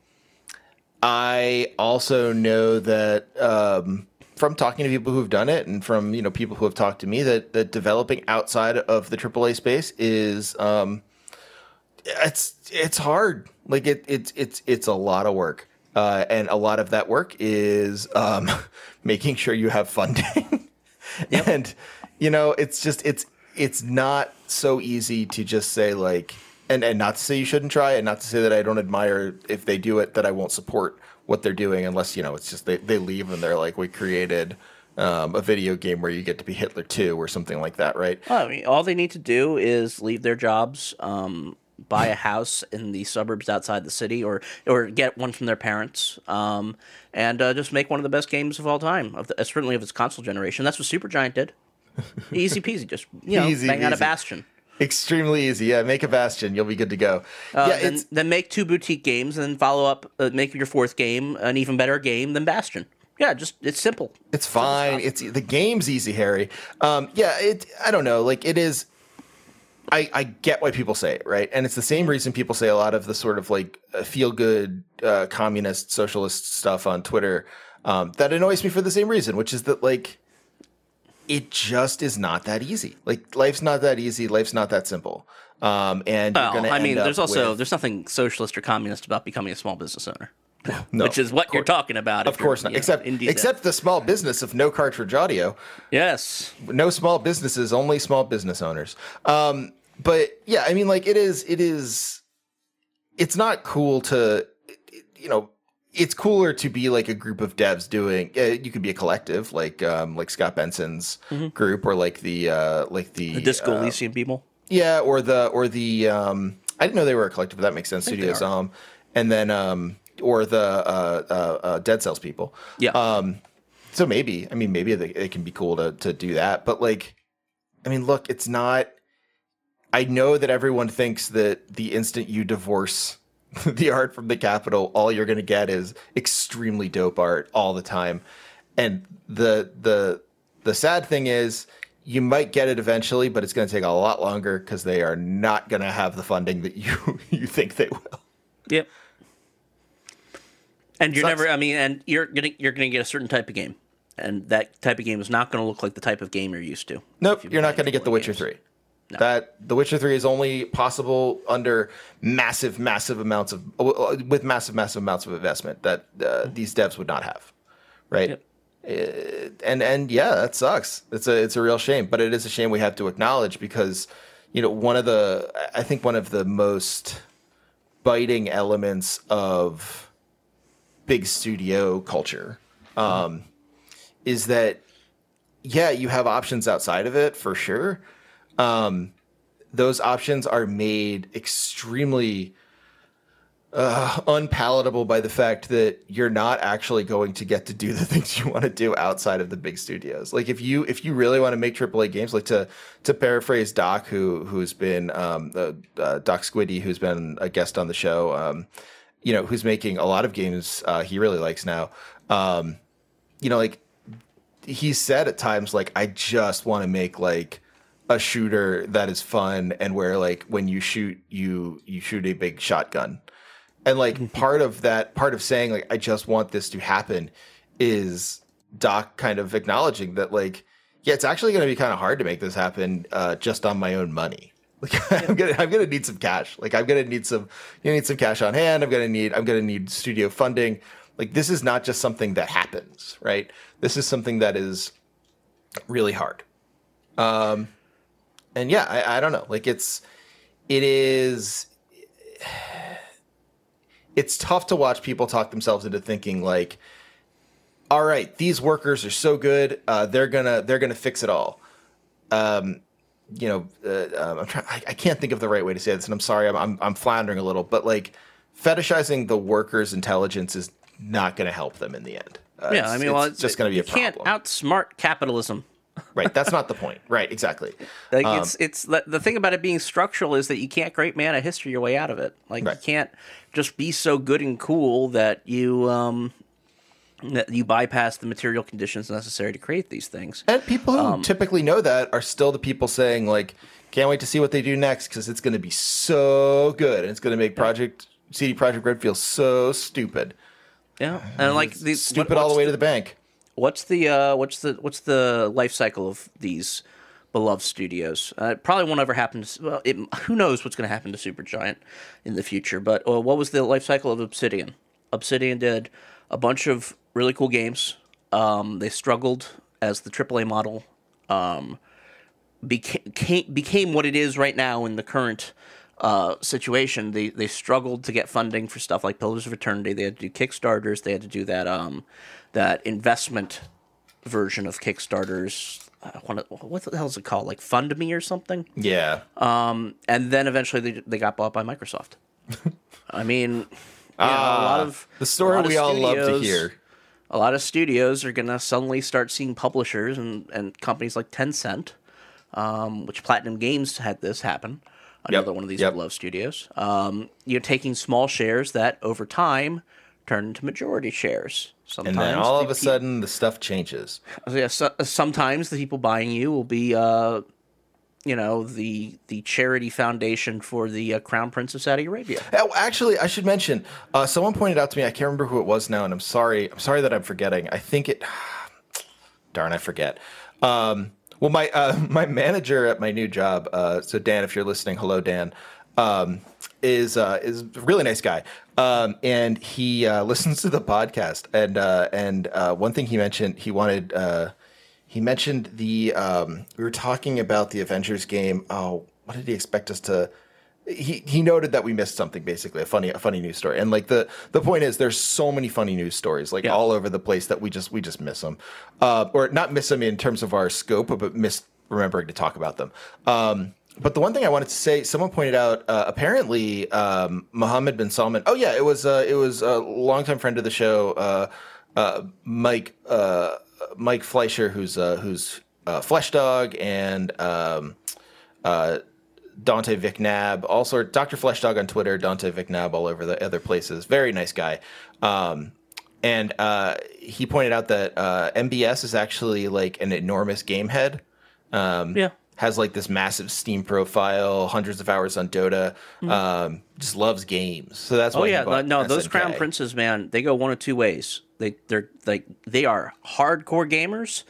I also know that um, from talking to people who've done it and from you know people who have talked to me that that developing outside of the AAA space is um, it's it's hard. Like it it's it's it's a lot of work. Uh, and a lot of that work is um, making sure you have funding. and you know, it's just it's it's not so easy to just say like and and not to say you shouldn't try and not to say that I don't admire if they do it that I won't support what they're doing unless you know it's just they, they leave and they're like we created um, a video game where you get to be Hitler too or something like that, right? Well, I mean, all they need to do is leave their jobs, um, buy a house in the suburbs outside the city, or or get one from their parents, um, and uh, just make one of the best games of all time, of the, uh, certainly of its console generation. That's what Supergiant did. Easy peasy, just you know, Easy bang out a. Bastion. Extremely easy. Yeah, make a Bastion, you'll be good to go. Uh, yeah, then, it's then make two boutique games, and then follow up, uh, make your fourth game an even better game than Bastion. Yeah, just it's simple. It's fine. It's the game's easy, Harry. Um, yeah, it. I don't know. Like it is. I I get why people say it, right? And it's the same reason people say a lot of the sort of like feel good uh, communist socialist stuff on Twitter. Um, that annoys me for the same reason, which is that like it just is not that easy. Like life's not that easy. Life's not that simple. Um, and Well, I mean, there's also with- there's nothing socialist or communist about becoming a small business owner, No, which is what you're talking about. of course not. Except except the small business of no cartridge audio. yes, no small businesses, only small business owners. Um, but yeah, I mean, like it is, it is, it's not cool to, you know, it's cooler to be like a group of devs doing. Uh, you could be a collective, like um, like Scott Benson's group, or like the uh, like the, Mm-hmm. the Disco uh, Elysium people. yeah, or the or the um, I didn't know they were a collective, but that makes sense. Studios, um, and then um, or the uh, uh, uh, Dead Cells people. Yeah, Um, so maybe, I mean, maybe they, it can be cool to to do that, but like, I mean, look, it's not. I know that everyone thinks that the instant you divorce the art from the capital, all you're going to get is extremely dope art all the time, and the the the sad thing is. You might get it eventually, but it's going to take a lot longer because they are not going to have the funding that you you think they will. yep. And you're Sucks. never. I mean, and you're gonna you're gonna get a certain type of game, and that type of game is not going to look like the type of game you're used to. Nope, you're not going to get The Witcher games. 3. That The Witcher 3 is only possible under massive, massive amounts of, with massive, massive amounts of investment that uh, these devs would not have. Right. Yep. Uh, and, and yeah, that sucks. It's a, it's a real shame, but it is a shame we have to acknowledge because, you know, one of the, I think one of the most biting elements of big studio culture um, is that yeah, you have options outside of it for sure. Um, those options are made extremely uh, unpalatable by the fact that you're not actually going to get to do the things you want to do outside of the big studios. Like if you if you really want to make AAA games, like to to paraphrase Doc, who who's been um, uh, uh, Doc Squiddy, who's been a guest on the show, um, you know, who's making a lot of games uh, he really likes now. Um, you know, like he said at times like I just want to make like a shooter that is fun and where like when you shoot you you shoot a big shotgun. And like part of that part of saying like I just want this to happen is Doc kind of acknowledging that like yeah, it's actually going to be kind of hard to make this happen uh, just on my own money. Like I'm gonna I'm gonna need some cash. Like I'm gonna need some you need some cash on hand. I'm gonna need I'm gonna need studio funding. Like this is not just something that happens, right? This is something that is really hard. Um, and yeah, I, I don't know. Like it's it is it's tough to watch people talk themselves into thinking like all right these workers are so good uh, they're gonna they're gonna fix it all um, you know uh, um, i'm trying I, I can't think of the right way to say this and i'm sorry i'm i'm, I'm floundering a little but like fetishizing the workers intelligence is not gonna help them in the end Uh, Yeah, I mean, well, it's just gonna be you a problem can't outsmart capitalism. Right. That's not the point. Right. Exactly. Like it's it's the, thing about it being structural is that you can't great man a history your way out of it. Like you can't just be so good and cool that you um that you bypass the material conditions necessary to create these things. And people who Um, typically know that are still the people saying like, "Can't wait to see what they do next because it's going to be so good and it's going to make Project CD Projekt Red feel so stupid, Yeah, and like the stupid all the way to the bank." What's the uh, what's the what's the life cycle of these beloved studios? Uh, it probably won't ever happen. To, well, it, who knows what's going to happen to Supergiant in the future? But uh, what was the life cycle of Obsidian? Obsidian did a bunch of really cool games. Um, they struggled as the AAA model um, became became what it is right now in the current uh, situation. They they struggled to get funding for stuff like Pillars of Eternity. They had to do Kickstarters. They had to do that um, that investment version of Kickstarters. Wanna, what the hell is it called? Like Fund Me or something? Yeah. Um, and then eventually they, they got bought by Microsoft. I mean, you know, a lot of the story we all love to hear. a lot of studios are gonna suddenly start seeing publishers and, and companies like Tencent, um, which Platinum Games had this happen. Another one of these yep. beloved studios. Um, you're taking small shares that over time turn into majority shares. Sometimes And then all of a sudden, the stuff changes. yeah, so, sometimes the people buying you will be, uh, you know, the the charity foundation for the uh, Crown Prince of Saudi Arabia. Oh, actually, I should mention. Uh, someone pointed out to me. I can't remember who it was now, and I'm sorry. I'm sorry that I'm forgetting. I think it. Darn, I forget. Um, well, my uh, my manager at my new job. Uh, so Dan, if you're listening, hello, Dan. Um, is uh, is a really nice guy, um, and he uh, listens to the podcast. And uh, and uh, one thing he mentioned, he wanted. Uh, he mentioned the um, we were talking about the Avengers game. Oh, what did he expect us to? He he noted that we missed something, basically a funny a funny news story. And like the the point is, there's so many funny news stories like Yeah. all over the place that we just we just miss them, uh, or not miss them in terms of our scope, but miss remembering to talk about them. Um, but the one thing I wanted to say, someone pointed out, uh, apparently um, Mohammed bin Salman. Oh yeah, it was uh, it was a longtime friend of the show, uh, uh, Mike uh, Mike Fleischer, who's uh, who's Flesh Dog and um, Dante Vicnab, all sort Dr. Flesh Dog on Twitter, Dante Vicnab all over the other places. Very nice guy. Um, and he pointed out that MBS is actually like an enormous game head. Um, Yeah. Has like this massive Steam profile, hundreds of hours on Dota. Um, just loves games, so that's why. Oh yeah, no, those crown princes, man, they go one of two ways. They they're like they are hardcore gamers,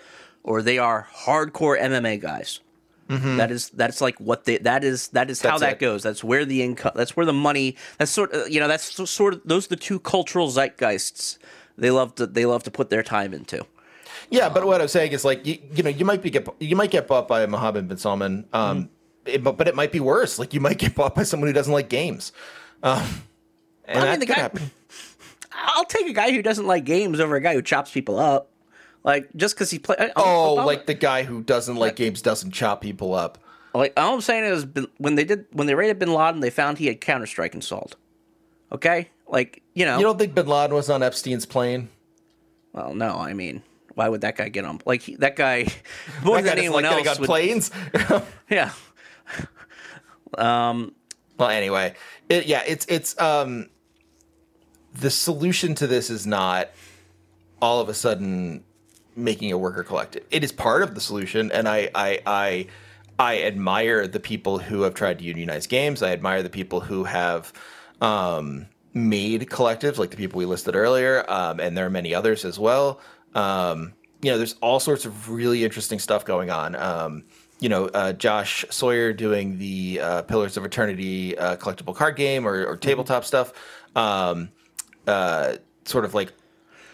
or they are hardcore MMA guys. That is that's like what they that is that is how Mm-hmm. That's that it. goes. That's where the income. That's where the money. That's sort of you know that's sort of those are the two cultural zeitgeists they love to they love to put their time into. Yeah, but what I'm saying is like you, you know you might be get you might get bought by Mohammed bin Salman, um, Mm-hmm. it- but but it might be worse. Like you might get bought by someone who doesn't like games. Um, and I mean, the guy- happen. I'll take a guy who doesn't like games over a guy who chops people up. Like just because he play. Oh, like the guy who doesn't like games doesn't chop people up. Like all I'm saying is, when they did when they raided Bin Laden, they found he had Counter Strike installed. Okay, like you know, You don't think Bin Laden was on Epstein's plane? well, no, I mean, why would that guy get on? Like he, that guy, more That guy than doesn't anyone like else, on would, planes. yeah. Um. Well, anyway, it, yeah, it's it's um the solution to this is not all of a sudden making a worker collective. It is part of the solution, and I I I I admire the people who have tried to unionize games. I admire the people who have um, made collectives, like the people we listed earlier, um, and there are many others as well. Um, you know, there's all sorts of really interesting stuff going on. Um, you know, uh, Josh Sawyer doing the uh, Pillars of Eternity uh, collectible card game or, or tabletop stuff, um, uh, sort of like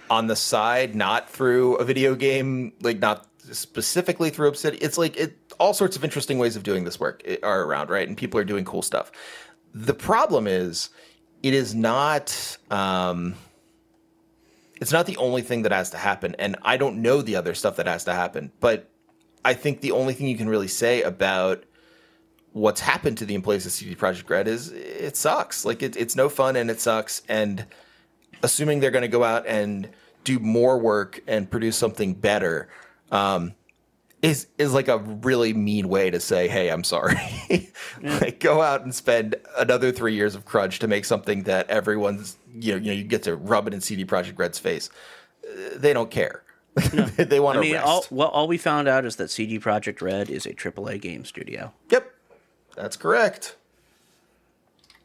on the side, not through a video game, like not specifically through Obsidian. It's like it, all sorts of interesting ways of doing this work are around, right? And people are doing cool stuff. The problem is, it is not. Um, it's not the only thing that has to happen, and I don't know the other stuff that has to happen. But I think the only thing you can really say about what's happened to the employees of CD Projekt Red is it sucks. Like it, it's no fun and it sucks. And assuming they're going to go out and do more work and produce something better, um, is is like a really mean way to say, "Hey, I'm sorry." like go out and spend another three years of crunch to make something that everyone's you know you know you get to rub it in CD Projekt Red's face. Uh, They don't care. they want to. I mean, all, well, all we found out is that CD Projekt Red is a AAA game studio. Yep, that's correct.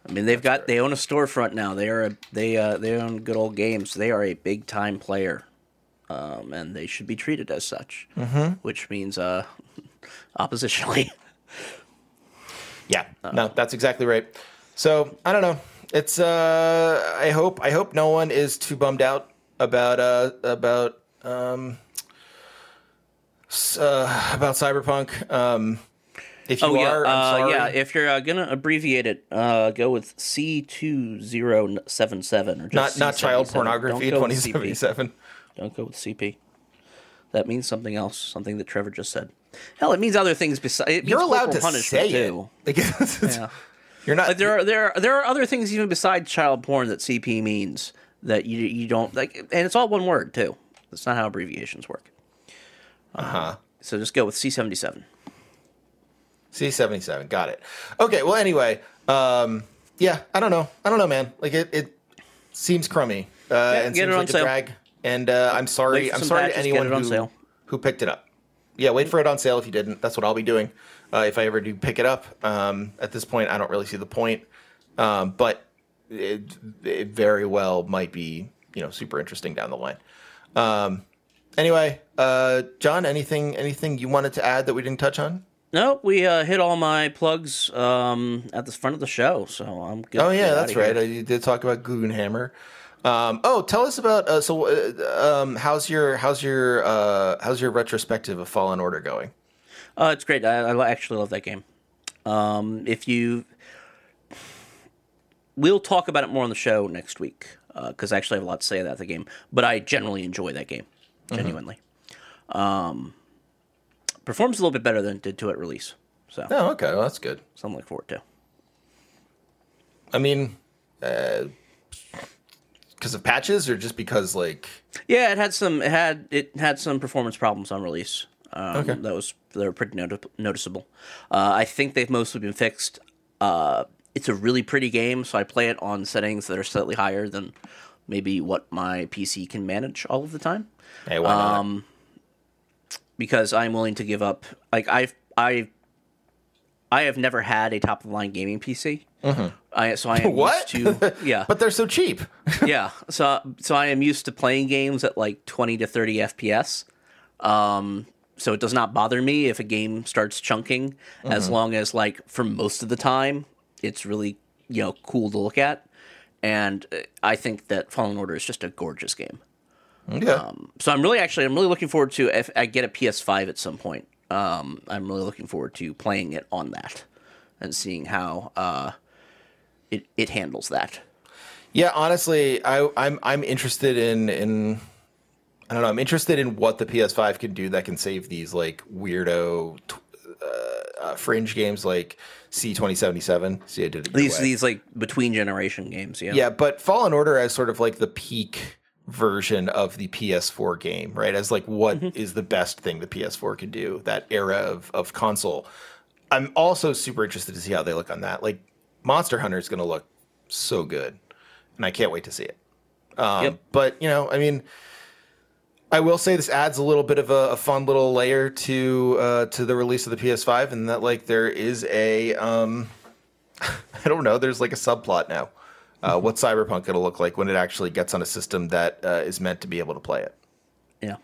I mean, they've got they own a storefront now. They are a, they uh, they own good old games. They are a big time player, um, and they should be treated as such. Mm-hmm. Which means uh, oppositionally. Yeah, no, that's exactly right. So I don't know. It's uh, I hope I hope no one is too bummed out about uh about um uh, about Cyberpunk. Um, if you Oh yeah, are, uh, yeah. If you're uh, gonna abbreviate it, uh, go with C two zero seven seven or not just not child C77. pornography Don't go twenty with CP. seventy seven. Don't go with CP. That means something else. Something that Trevor just said. Hell, it means other things besides. You're allowed to say too. it. Like, Yeah. You're not. Like there are there are, there are other things even besides child porn that CP means that you you don't like, and it's all one word too. That's not how abbreviations work. uh huh. So just go with C seventy seven. C seventy seven. Got it. Okay. Well, anyway, um, yeah, I don't know. I don't know, man. Like it, it seems crummy. Uh, and get seems it on like sale. drag. And uh, I'm sorry. I'm sorry patches, to anyone on who sale. who picked it up. Yeah, wait for it on sale if you didn't. That's what I'll be doing. Uh, if I ever do pick it up. Um, at this point, I don't really see the point. Um, but it, it very well might be, you know, super interesting down the line. Um, anyway, uh, John, anything anything you wanted to add that we didn't touch on? No, we uh, hit all my plugs um, at the front of the show, so I'm good. Oh yeah, that's here. right. You did talk about Goonhammer. Um, oh, tell us about uh, so. Uh, um, how's your how's your uh, how's your retrospective of Fallen Order going? Uh, it's great. I, I actually love that game. Um, if you, we'll talk about it more on the show next week because I actually have a lot to say about the game. But I generally enjoy that game, genuinely. Um, performs a little bit better than it did to at release, so Oh, okay, well, that's good. something to look forward to. I mean, because of patches or just because like Yeah, it had some. It had it had some performance problems on release. Um, Okay. that was they were pretty noti- noticeable. Uh, I think they've mostly been fixed. Uh, it's a really pretty game, so I play it on settings that are slightly higher than maybe what my PC can manage all of the time. hey, why not? Um, because I'm willing to give up. Like I've I I have never had a top of the line gaming PC. I so I am Mm-hmm. What? used to yeah but they're so cheap. yeah. So so I am used to playing games at like 20 to 30 FPS. Um so it does not bother me if a game starts chunking as long as like for most of the time it's really, you know, cool to look at. And uh, I think that Fallen Order is just a gorgeous game. yeah. Um, so I'm really actually I'm really looking forward to if I get a PS5 at some point. Um, I'm really looking forward to playing it on that and seeing how uh, it it handles that. Yeah, honestly, I, I'm I'm interested in in I don't know. I'm interested in what the PS5 can do that can save these like weirdo uh, uh, fringe games like C2077. See, I did it. These way. these like between generation games, yeah. Yeah, but Fallen Order as sort of like the peak version of the PS4 game, right? As like what is the best thing the PS4 can do, that era of, of console. I'm also super interested to see how they look on that. Like Monster Hunter is going to look so good, and I can't wait to see it. Um, Yep. But you know, I mean, I will say this adds a little bit of a, a fun little layer to uh, to the release of the PS5, and that like there is a um, I don't know, there's like a subplot now. Uh, Mm-hmm. what's Cyberpunk to look like when it actually gets on a system that uh, is meant to be able to play it? Yeah.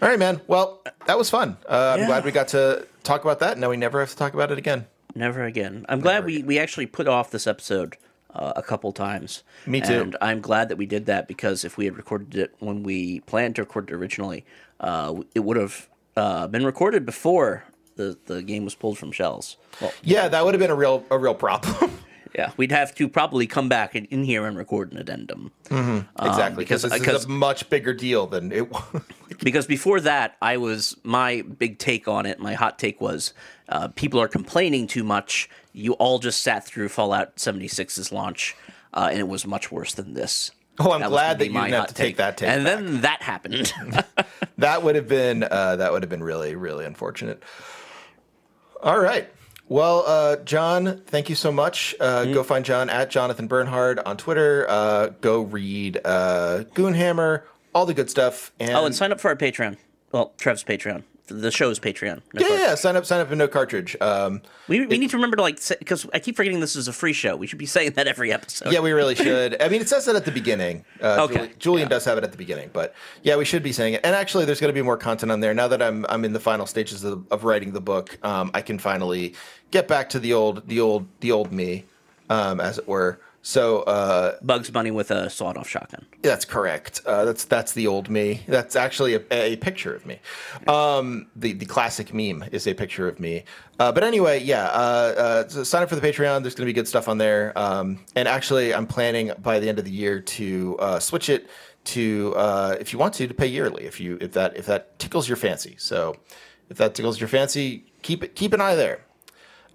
All right, man. Well, that was fun. Uh, I'm glad we got to talk about that. Now we never have to talk about it again. Never again. I'm glad we, we actually put off this episode uh, a couple times. Me too. And I'm glad that we did that because if we had recorded it when we planned to record it originally, uh, it would have uh, been recorded before the, the game was pulled from shells. Well, Yeah, that would have been a real a real problem. yeah, we'd have to probably come back in, in here and record an addendum. exactly, because because- this is a much bigger deal than it was. because before that, I was my big take on it. My hot take was uh, people are complaining too much. You all just sat through Fallout 76's launch, uh, and it was much worse than this. Oh, I'm That glad that you didn't have to take that take And back. then that happened. that would have been uh, that would have been really really unfortunate. All right. Well, uh, John, thank you so much. Uh, Mm-hmm. Go find John at Jonathan Bernhard on Twitter. Uh, go read uh, Goonhammer, all the good stuff. And, oh, and sign up for our Patreon. Well, Trev's Patreon. The show's Patreon. No yeah, yeah, sign up, sign up, and no cartridge. Um, We, we need to remember to like because I keep forgetting this is a free show. We should be saying that every episode. yeah, we really should. I mean, it says that at the beginning. Uh, Okay, Juli- Julian does have it at the beginning, but yeah, we should be saying it. And actually, there's going to be more content on there now that I'm I'm in the final stages of, of writing the book. Um, I can finally get back to the old the old the old me, um, as it were. So uh, Bugs Bunny with a sawed-off shotgun. that's correct. Uh, that's that's the old me. That's actually a, a picture of me. Um, the the classic meme is a picture of me. Uh, but anyway, yeah. Uh, uh, so sign up for the Patreon. There's going to be good stuff on there. Um, and actually, I'm planning by the end of the year to uh, switch it to uh, if you want to to pay yearly if you if that if that tickles your fancy. So if that tickles your fancy, keep it keep an eye there.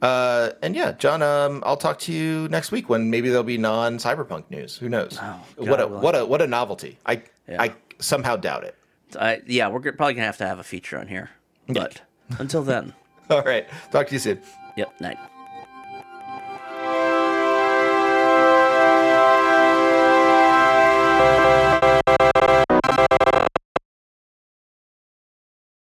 Uh, and yeah, John, um, I'll talk to you next week when maybe there'll be non-cyberpunk news. Who knows? what a God, what a what a novelty. I Yeah. I somehow doubt it. I, yeah, we're probably gonna have to have a feature on here. But until then, All right, talk to you soon. yep, night.